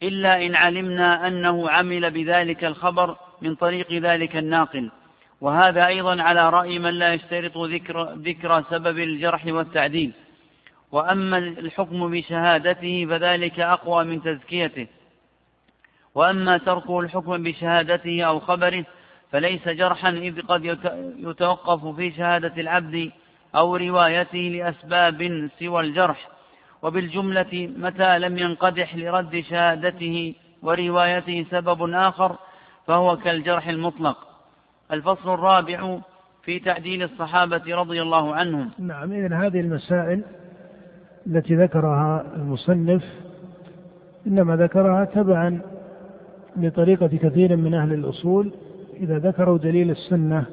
إلا إن علمنا أنه عمل بذلك الخبر من طريق ذلك الناقل. وهذا أيضا على رأي من لا يشترط ذكر, ذكر سبب الجرح والتعديل. وأما الحكم بشهادته فذلك أقوى من تزكيته. وأما تركه الحكم بشهادته أو خبره فليس جرحا إذ قد يتوقف في شهادة العبد أو روايته لأسباب سوى الجرح. وبالجملة متى لم ينقدح لرد شهادته وروايته سبب آخر فهو كالجرح المطلق. الفصل الرابع في تعديل الصحابة رضي الله عنهم. نعم إذن هذه المسائل التي ذكرها المصنف إنما ذكرها تبعا لطريقة كثير من أهل الأصول. إذا ذكروا دليل السنة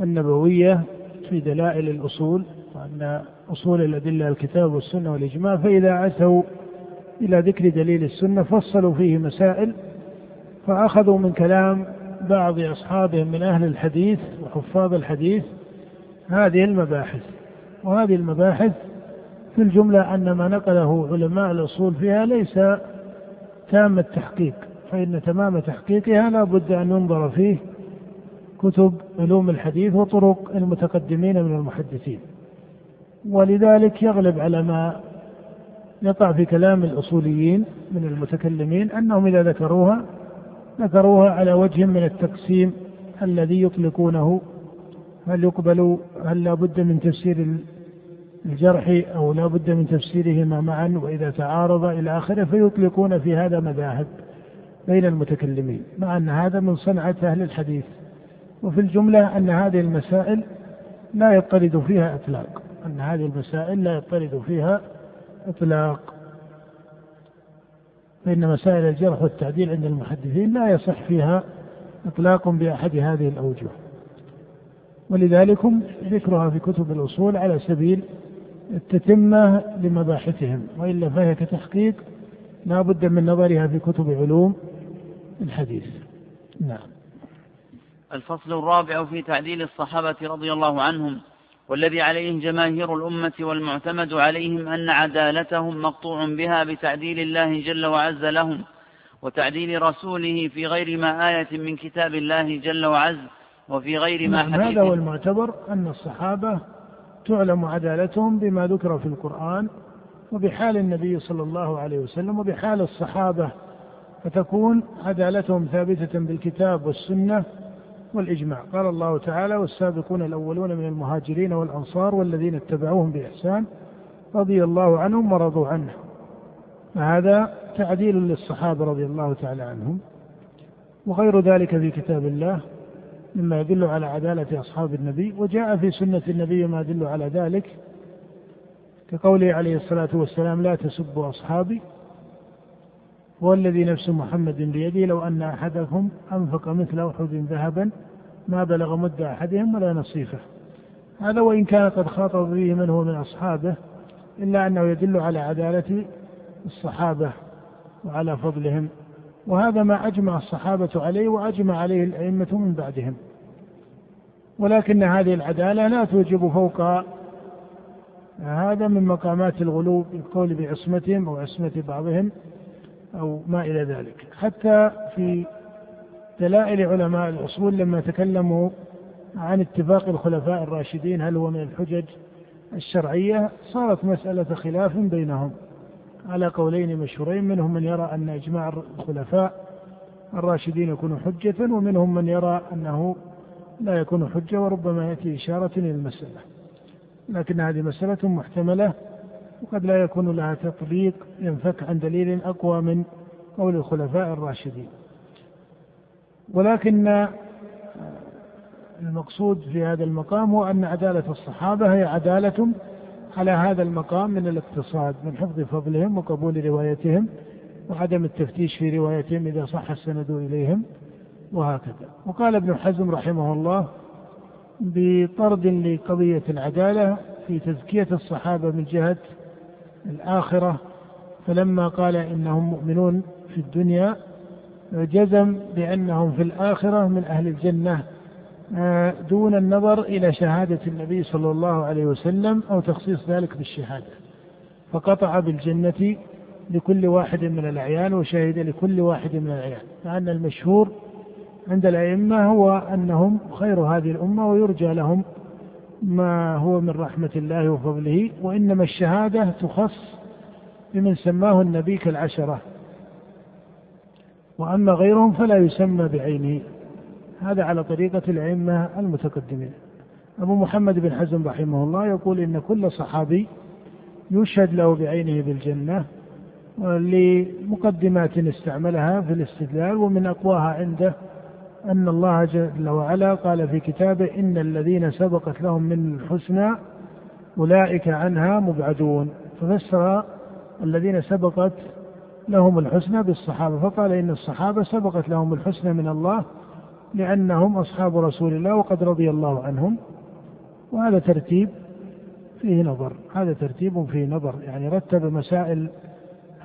النبوية في دلائل الأصول وأن أصول الأدلة الكتاب والسنة والإجماع فإذا أتوا إلى ذكر دليل السنة فصلوا فيه مسائل فأخذوا من كلام بعض أصحابهم من أهل الحديث وحفاظ الحديث هذه المباحث. وهذه المباحث في الجملة أن ما نقله علماء الأصول فيها ليس تام التحقيق فإن تمام تحقيقها لا بد أن ينظر فيه كتب علوم الحديث وطرق المتقدمين من المحدثين. ولذلك يغلب على ما يقع في كلام الأصوليين من المتكلمين أنهم إذا ذكروها ذكروها على وجه من التقسيم الذي يطلقونه. هل يقبل هل لا بد من تفسير الجرح أو لا بد من تفسيرهما معا؟ وإذا تعارض إلى آخره فيطلقون في هذا مذاهب بين المتكلمين مع أن هذا من صنعة أهل الحديث. وفي الجملة أن هذه المسائل لا يطرد فيها إطلاق. أن هذه المسائل لا يطرد فيها إطلاق فإن مسائل الجرح والتعديل عند المحدثين لا يصح فيها إطلاق بأحد هذه الأوجه. ولذلك ذكرها في كتب الأصول على سبيل التتمة لمباحثهم وإلا فهي كتحقيق لا بد من نظرها في كتب علوم الحديث. نعم. الفصل الرابع في تعديل الصحابة رضي الله عنهم. والذي عليه جماهير الأمة والمعتمد عليهم أن عدالتهم مقطوع بها بتعديل الله جل وعز لهم وتعديل رسوله في غير ما آية من كتاب الله جل وعز وفي غير ما حديث. هذا هو المعتبر أن الصحابة تعلم عدالتهم بما ذكر في القرآن وبحال النبي صلى الله عليه وسلم وبحال الصحابة فتكون عدالتهم ثابتة بالكتاب والسنة والإجماع. قال الله تعالى والسابقون الأولون من المهاجرين والأنصار والذين اتبعوهم بإحسان رضي الله عنهم ورضوا عنه. فهذا تعديل للصحابة رضي الله تعالى عنهم. وغير ذلك في كتاب الله مما يدل على عدالة أصحاب النبي وجاء في سنة النبي ما يدل على ذلك كقوله عليه الصلاة والسلام لا تسبوا أصحابي والذي نفس محمد بيده لو أن أحدكم أنفق مثل أحد ذهبا ما بلغ مد أحدهم ولا نصيفه. هذا وإن كان قد خاطب به من هو من أصحابه إلا أنه يدل على عدالة الصحابة وعلى فضلهم. وهذا ما أجمع الصحابة عليه وأجمع عليه الأئمة من بعدهم. ولكن هذه العدالة لا توجب فوق هذا من مقامات الغلو بالقول بعصمتهم أو عصمة بعضهم. أو ما إلى ذلك. حتى في دلائل علماء الأصول لما تكلموا عن اتفاق الخلفاء الراشدين هل هو من الحجج الشرعية؟ صارت مسألة خلاف بينهم. على قولين مشهورين منهم من يرى أن إجماع الخلفاء الراشدين يكون حجة ومنهم من يرى أنه لا يكون حجة وربما يأتي إشارة إلى المسألة. لكن هذه مسألة محتملة وقد لا يكون لها تطبيق ينفك عن دليل أقوى من قول الخلفاء الراشدين. ولكن المقصود في هذا المقام هو أن عدالة الصحابة هي عدالة على هذا المقام من الاقتصاد من حفظ فضلهم وقبول روايتهم وعدم التفتيش في روايتهم إذا صح السند إليهم وهكذا. وقال ابن حزم رحمه الله بطرد لقضية العدالة في تزكية الصحابة من جهة الآخرة فلما قال إنهم مؤمنون في الدنيا جزم بأنهم في الآخرة من أهل الجنة آه، دون النظر إلى شهادة النبي صلى الله عليه وسلم أو تخصيص ذلك بالشهادة. فقطع بالجنة لكل واحد من الأعيان وشهد لكل واحد من الأعيان. لأن المشهور عند الأئمة هو أنهم خير هذه الأمة ويرجى لهم ما هو من رحمة الله وفضله وإنما الشهادة تخص بمن سماه النبي كالعشرة. وأما غيرهم فلا يسمى بعينه. هذا على طريقة الأئمة المتقدمين. أبو محمد بن حزم رحمه الله يقول إن كل صحابي يشهد له بعينه بالجنة لمقدمات استعملها في الاستدلال ومن أقواها عنده أن الله جل وعلا قال في كتابه إن الذين سبقت لهم من الحسنى أولئك عنها مبعدون. ففسر الذين سبقت لهم الحسنى بالصحابة فقال إن الصحابة سبقت لهم الحسنى من الله لأنهم أصحاب رسول الله وقد رضي الله عنهم. وهذا ترتيب فيه نظر هذا ترتيب فيه نظر يعني رتب مسائل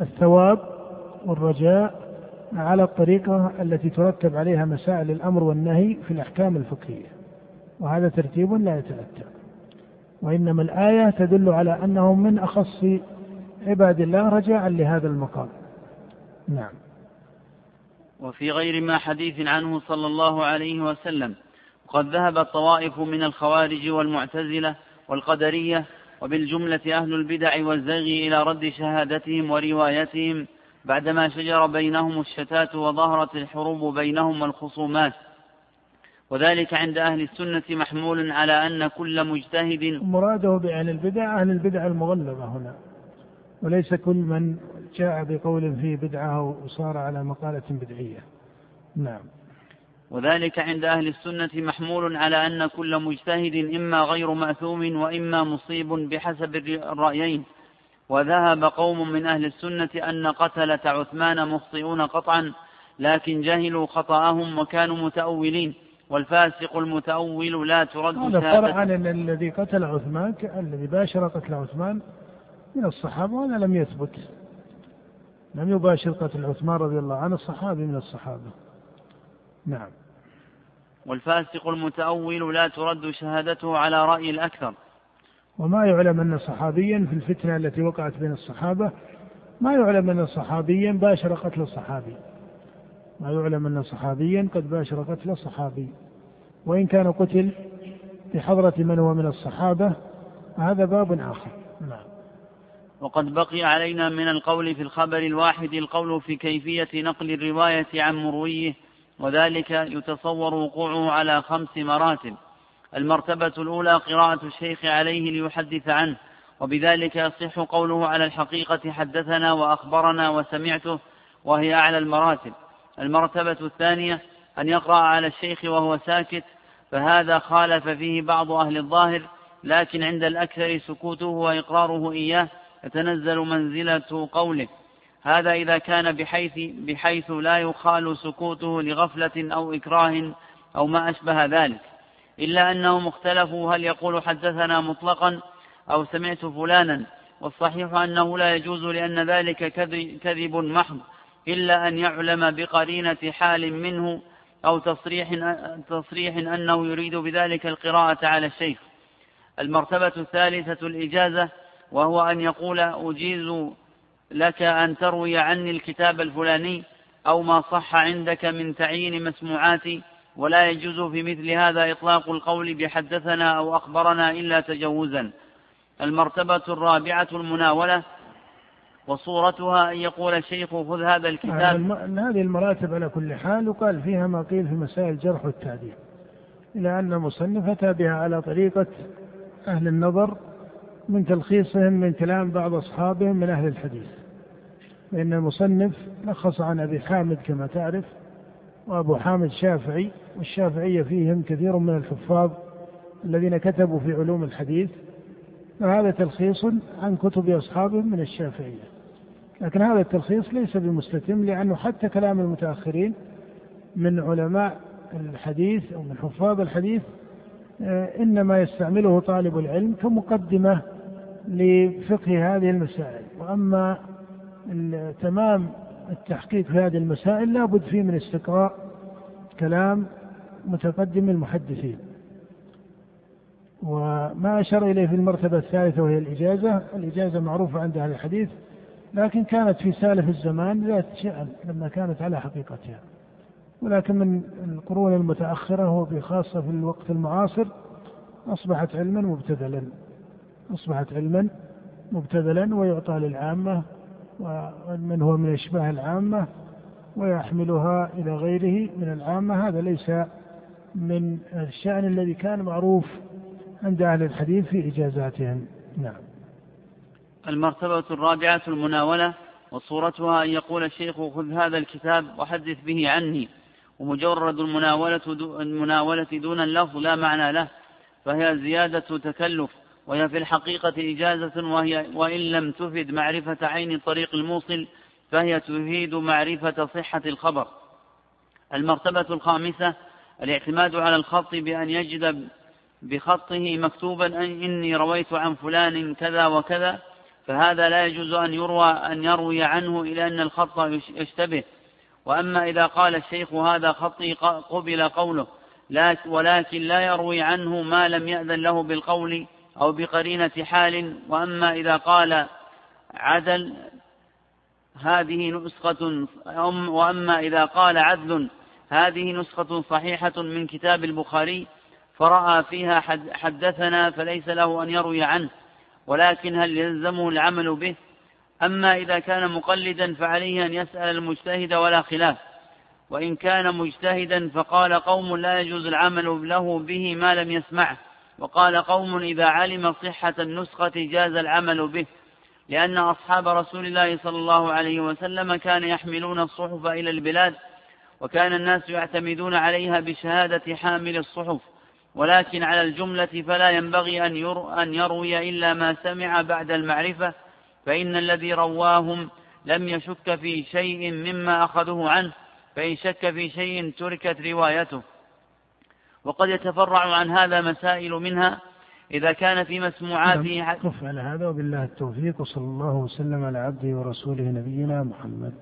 الثواب والرجاء على الطريقة التي ترتب عليها مسائل الأمر والنهي في الأحكام الفقهية وهذا ترتيب لا يتأتى. وإنما الآية تدل على أنهم من أخص عباد الله رجاء لهذا المقام. نعم. وفي غير ما حديث عنه صلى الله عليه وسلم وقد ذهب الطوائف من الخوارج والمعتزلة والقدرية وبالجملة أهل البدع والزيغ إلى رد شهادتهم وروايتهم بعدما شجر بينهم الشتات وظهرت الحروب بينهم والخصومات. وذلك عند أهل السنة محمول على أن كل مجتهد مراده بأهل البدع أهل البدع المغلظة هنا. وليس كل من جاء بقول فيه بدعة وصار على مقالة بدعية. نعم. وذلك عند أهل السنة محمول على أن كل مجتهد إما غير مأثوم وإما مصيب بحسب الرأيين. وذهب قوم من أهل السنة أن قتلة عثمان مخطئون قطعا لكن جهلوا خطأهم وكانوا متأولين والفاسق المتأول لا ترد هذا فرع عن الذي قتل عثمان الذي باشر قتل عثمان من الصحابة وهذا لم يثبت. لم يباشر قتل عثمان رضي الله عنه الصحابي من الصحابة. نعم. والفاسق المتأول لا ترد شهادته على رأي الأكثر. وما يعلم أن صحابيا في الفتنة التي وقعت بين الصحابة ما يعلم أن صحابيا باشر قتل الصحابي ما يعلم أن صحابيا قد باشر قتل الصحابي وإن كان قتل بحضرة من هو من الصحابة هذا باب آخر. نعم. وقد بقي علينا من القول في الخبر الواحد القول في كيفية نقل الرواية عن مرويه وذلك يتصور وقوعه على خمس مراتب. المرتبة الأولى قراءة الشيخ عليه ليحدث عنه وبذلك يصح قوله على الحقيقة حدثنا وأخبرنا وسمعته وهي أعلى المراتب. المرتبة الثانية أن يقرأ على الشيخ وهو ساكت فهذا خالف فيه بعض أهل الظاهر لكن عند الأكثر سكوته وإقراره إياه يتنزل منزلة قوله. هذا إذا كان بحيث, بحيث لا يخال سكوته لغفلة أو إكراه أو ما أشبه ذلك. إلا أنهم اختلفوا هل يقول حدثنا مطلقا أو سمعت فلانا؟ والصحيح أنه لا يجوز لأن ذلك كذب محض إلا أن يعلم بقرينة حال منه أو تصريح, تصريح أنه يريد بذلك القراءة على الشيخ. المرتبة الثالثة الإجازة وهو أن يقول أجيز لك أن تروي عني الكتاب الفلاني أو ما صح عندك من تعيين مسموعاتي. ولا يجوز في مثل هذا إطلاق القول بحدثنا أو أخبرنا إلا تجوزا. المرتبة الرابعة المناولة وصورتها أن يقول الشيخ خذ هذا الكتاب. هذه المراتب على كل حال وقال فيها ما قيل في مسائل الجرح والتعديل إلى أن المصنف أتى بها على طريقة أهل النظر من تلخيصهم من كلام بعض أصحابهم من أهل الحديث. لأن المصنف لخص عن أبي حامد كما تعرف وأبو حامد شافعي والشافعية فيهم كثير من الحفاظ الذين كتبوا في علوم الحديث فهذا تلخيص عن كتب أصحابهم من الشافعية. لكن هذا التلخيص ليس بمستتم لأنه حتى كلام المتأخرين من علماء الحديث أو من حفاظ الحديث آه، إنما يستعمله طالب العلم كمقدمة لفقه هذه المسائل. وأما تمام التحقيق في هذه المسائل لابد فيه من استقراء كلام متقدم المحدثين وما أشار إليه في المرتبة الثالثة وهي الإجازة الإجازة معروفة عند أهل الحديث لكن كانت في سالف الزمان ذات شأن لما كانت على حقيقتها. ولكن من القرون المتأخرة وبخاصة في الوقت المعاصر أصبحت علما مبتذلا أصبحت علما مبتذلا ويعطى للعامة ومن هو من أشباه العامة ويحملها إلى غيره من العامة. هذا ليس من الشأن الذي كان معروف عند أهل الحديث في إجازاتهم. نعم. المرتبة الرابعة المناولة وصورتها أن يقول الشيخ خذ هذا الكتاب وحدث به عني. ومجرد المناولة, المناولة دون اللفظ لا معنى له فهي زيادة تكلف. وهي في الحقيقة إجازة وهي وإن لم تفد معرفة عين الطريق الموصل فهي تفيد معرفة صحة الخبر. المرتبة الخامسة الاعتماد على الخط بأن يجد بخطه مكتوبا أن إني رويت عن فلان كذا وكذا فهذا لا يجوز أن يروى أن يروي عنه إلى أن الخط يشتبه. وأما إذا قال الشيخ هذا خطي قبل قوله ولكن لا يروي عنه ما لم يأذن له بالقول أو بقرينة حال وأما إذا قال عدل هذه نسخة وأما إذا قال عدل هذه نسخة صحيحة من كتاب البخاري فرأى فيها حدثنا فليس له أن يروي عنه ولكن هل يلزمه العمل به؟ أما إذا كان مقلدا فعليه أن يسأل المجتهد ولا خلاف وإن كان مجتهدا فقال قوم لا يجوز العمل له به ما لم يسمعه. وقال قوم إذا علم صحة النسخة جاز العمل به لأن أصحاب رسول الله صلى الله عليه وسلم كان يحملون الصحف إلى البلاد وكان الناس يعتمدون عليها بشهادة حامل الصحف ولكن على الجملة فلا ينبغي أن, أن يروي إلا ما سمع بعد المعرفة فإن الذي رواهم لم يشك في شيء مما أخذوه عنه فإن شك في شيء تركت روايته. وقد يتفرع عن هذا مسائل منها إذا كان في مسموعاته نعم. قف على هذا وبالله التوفيق وصلى الله وسلم على عبده ورسوله نبينا محمد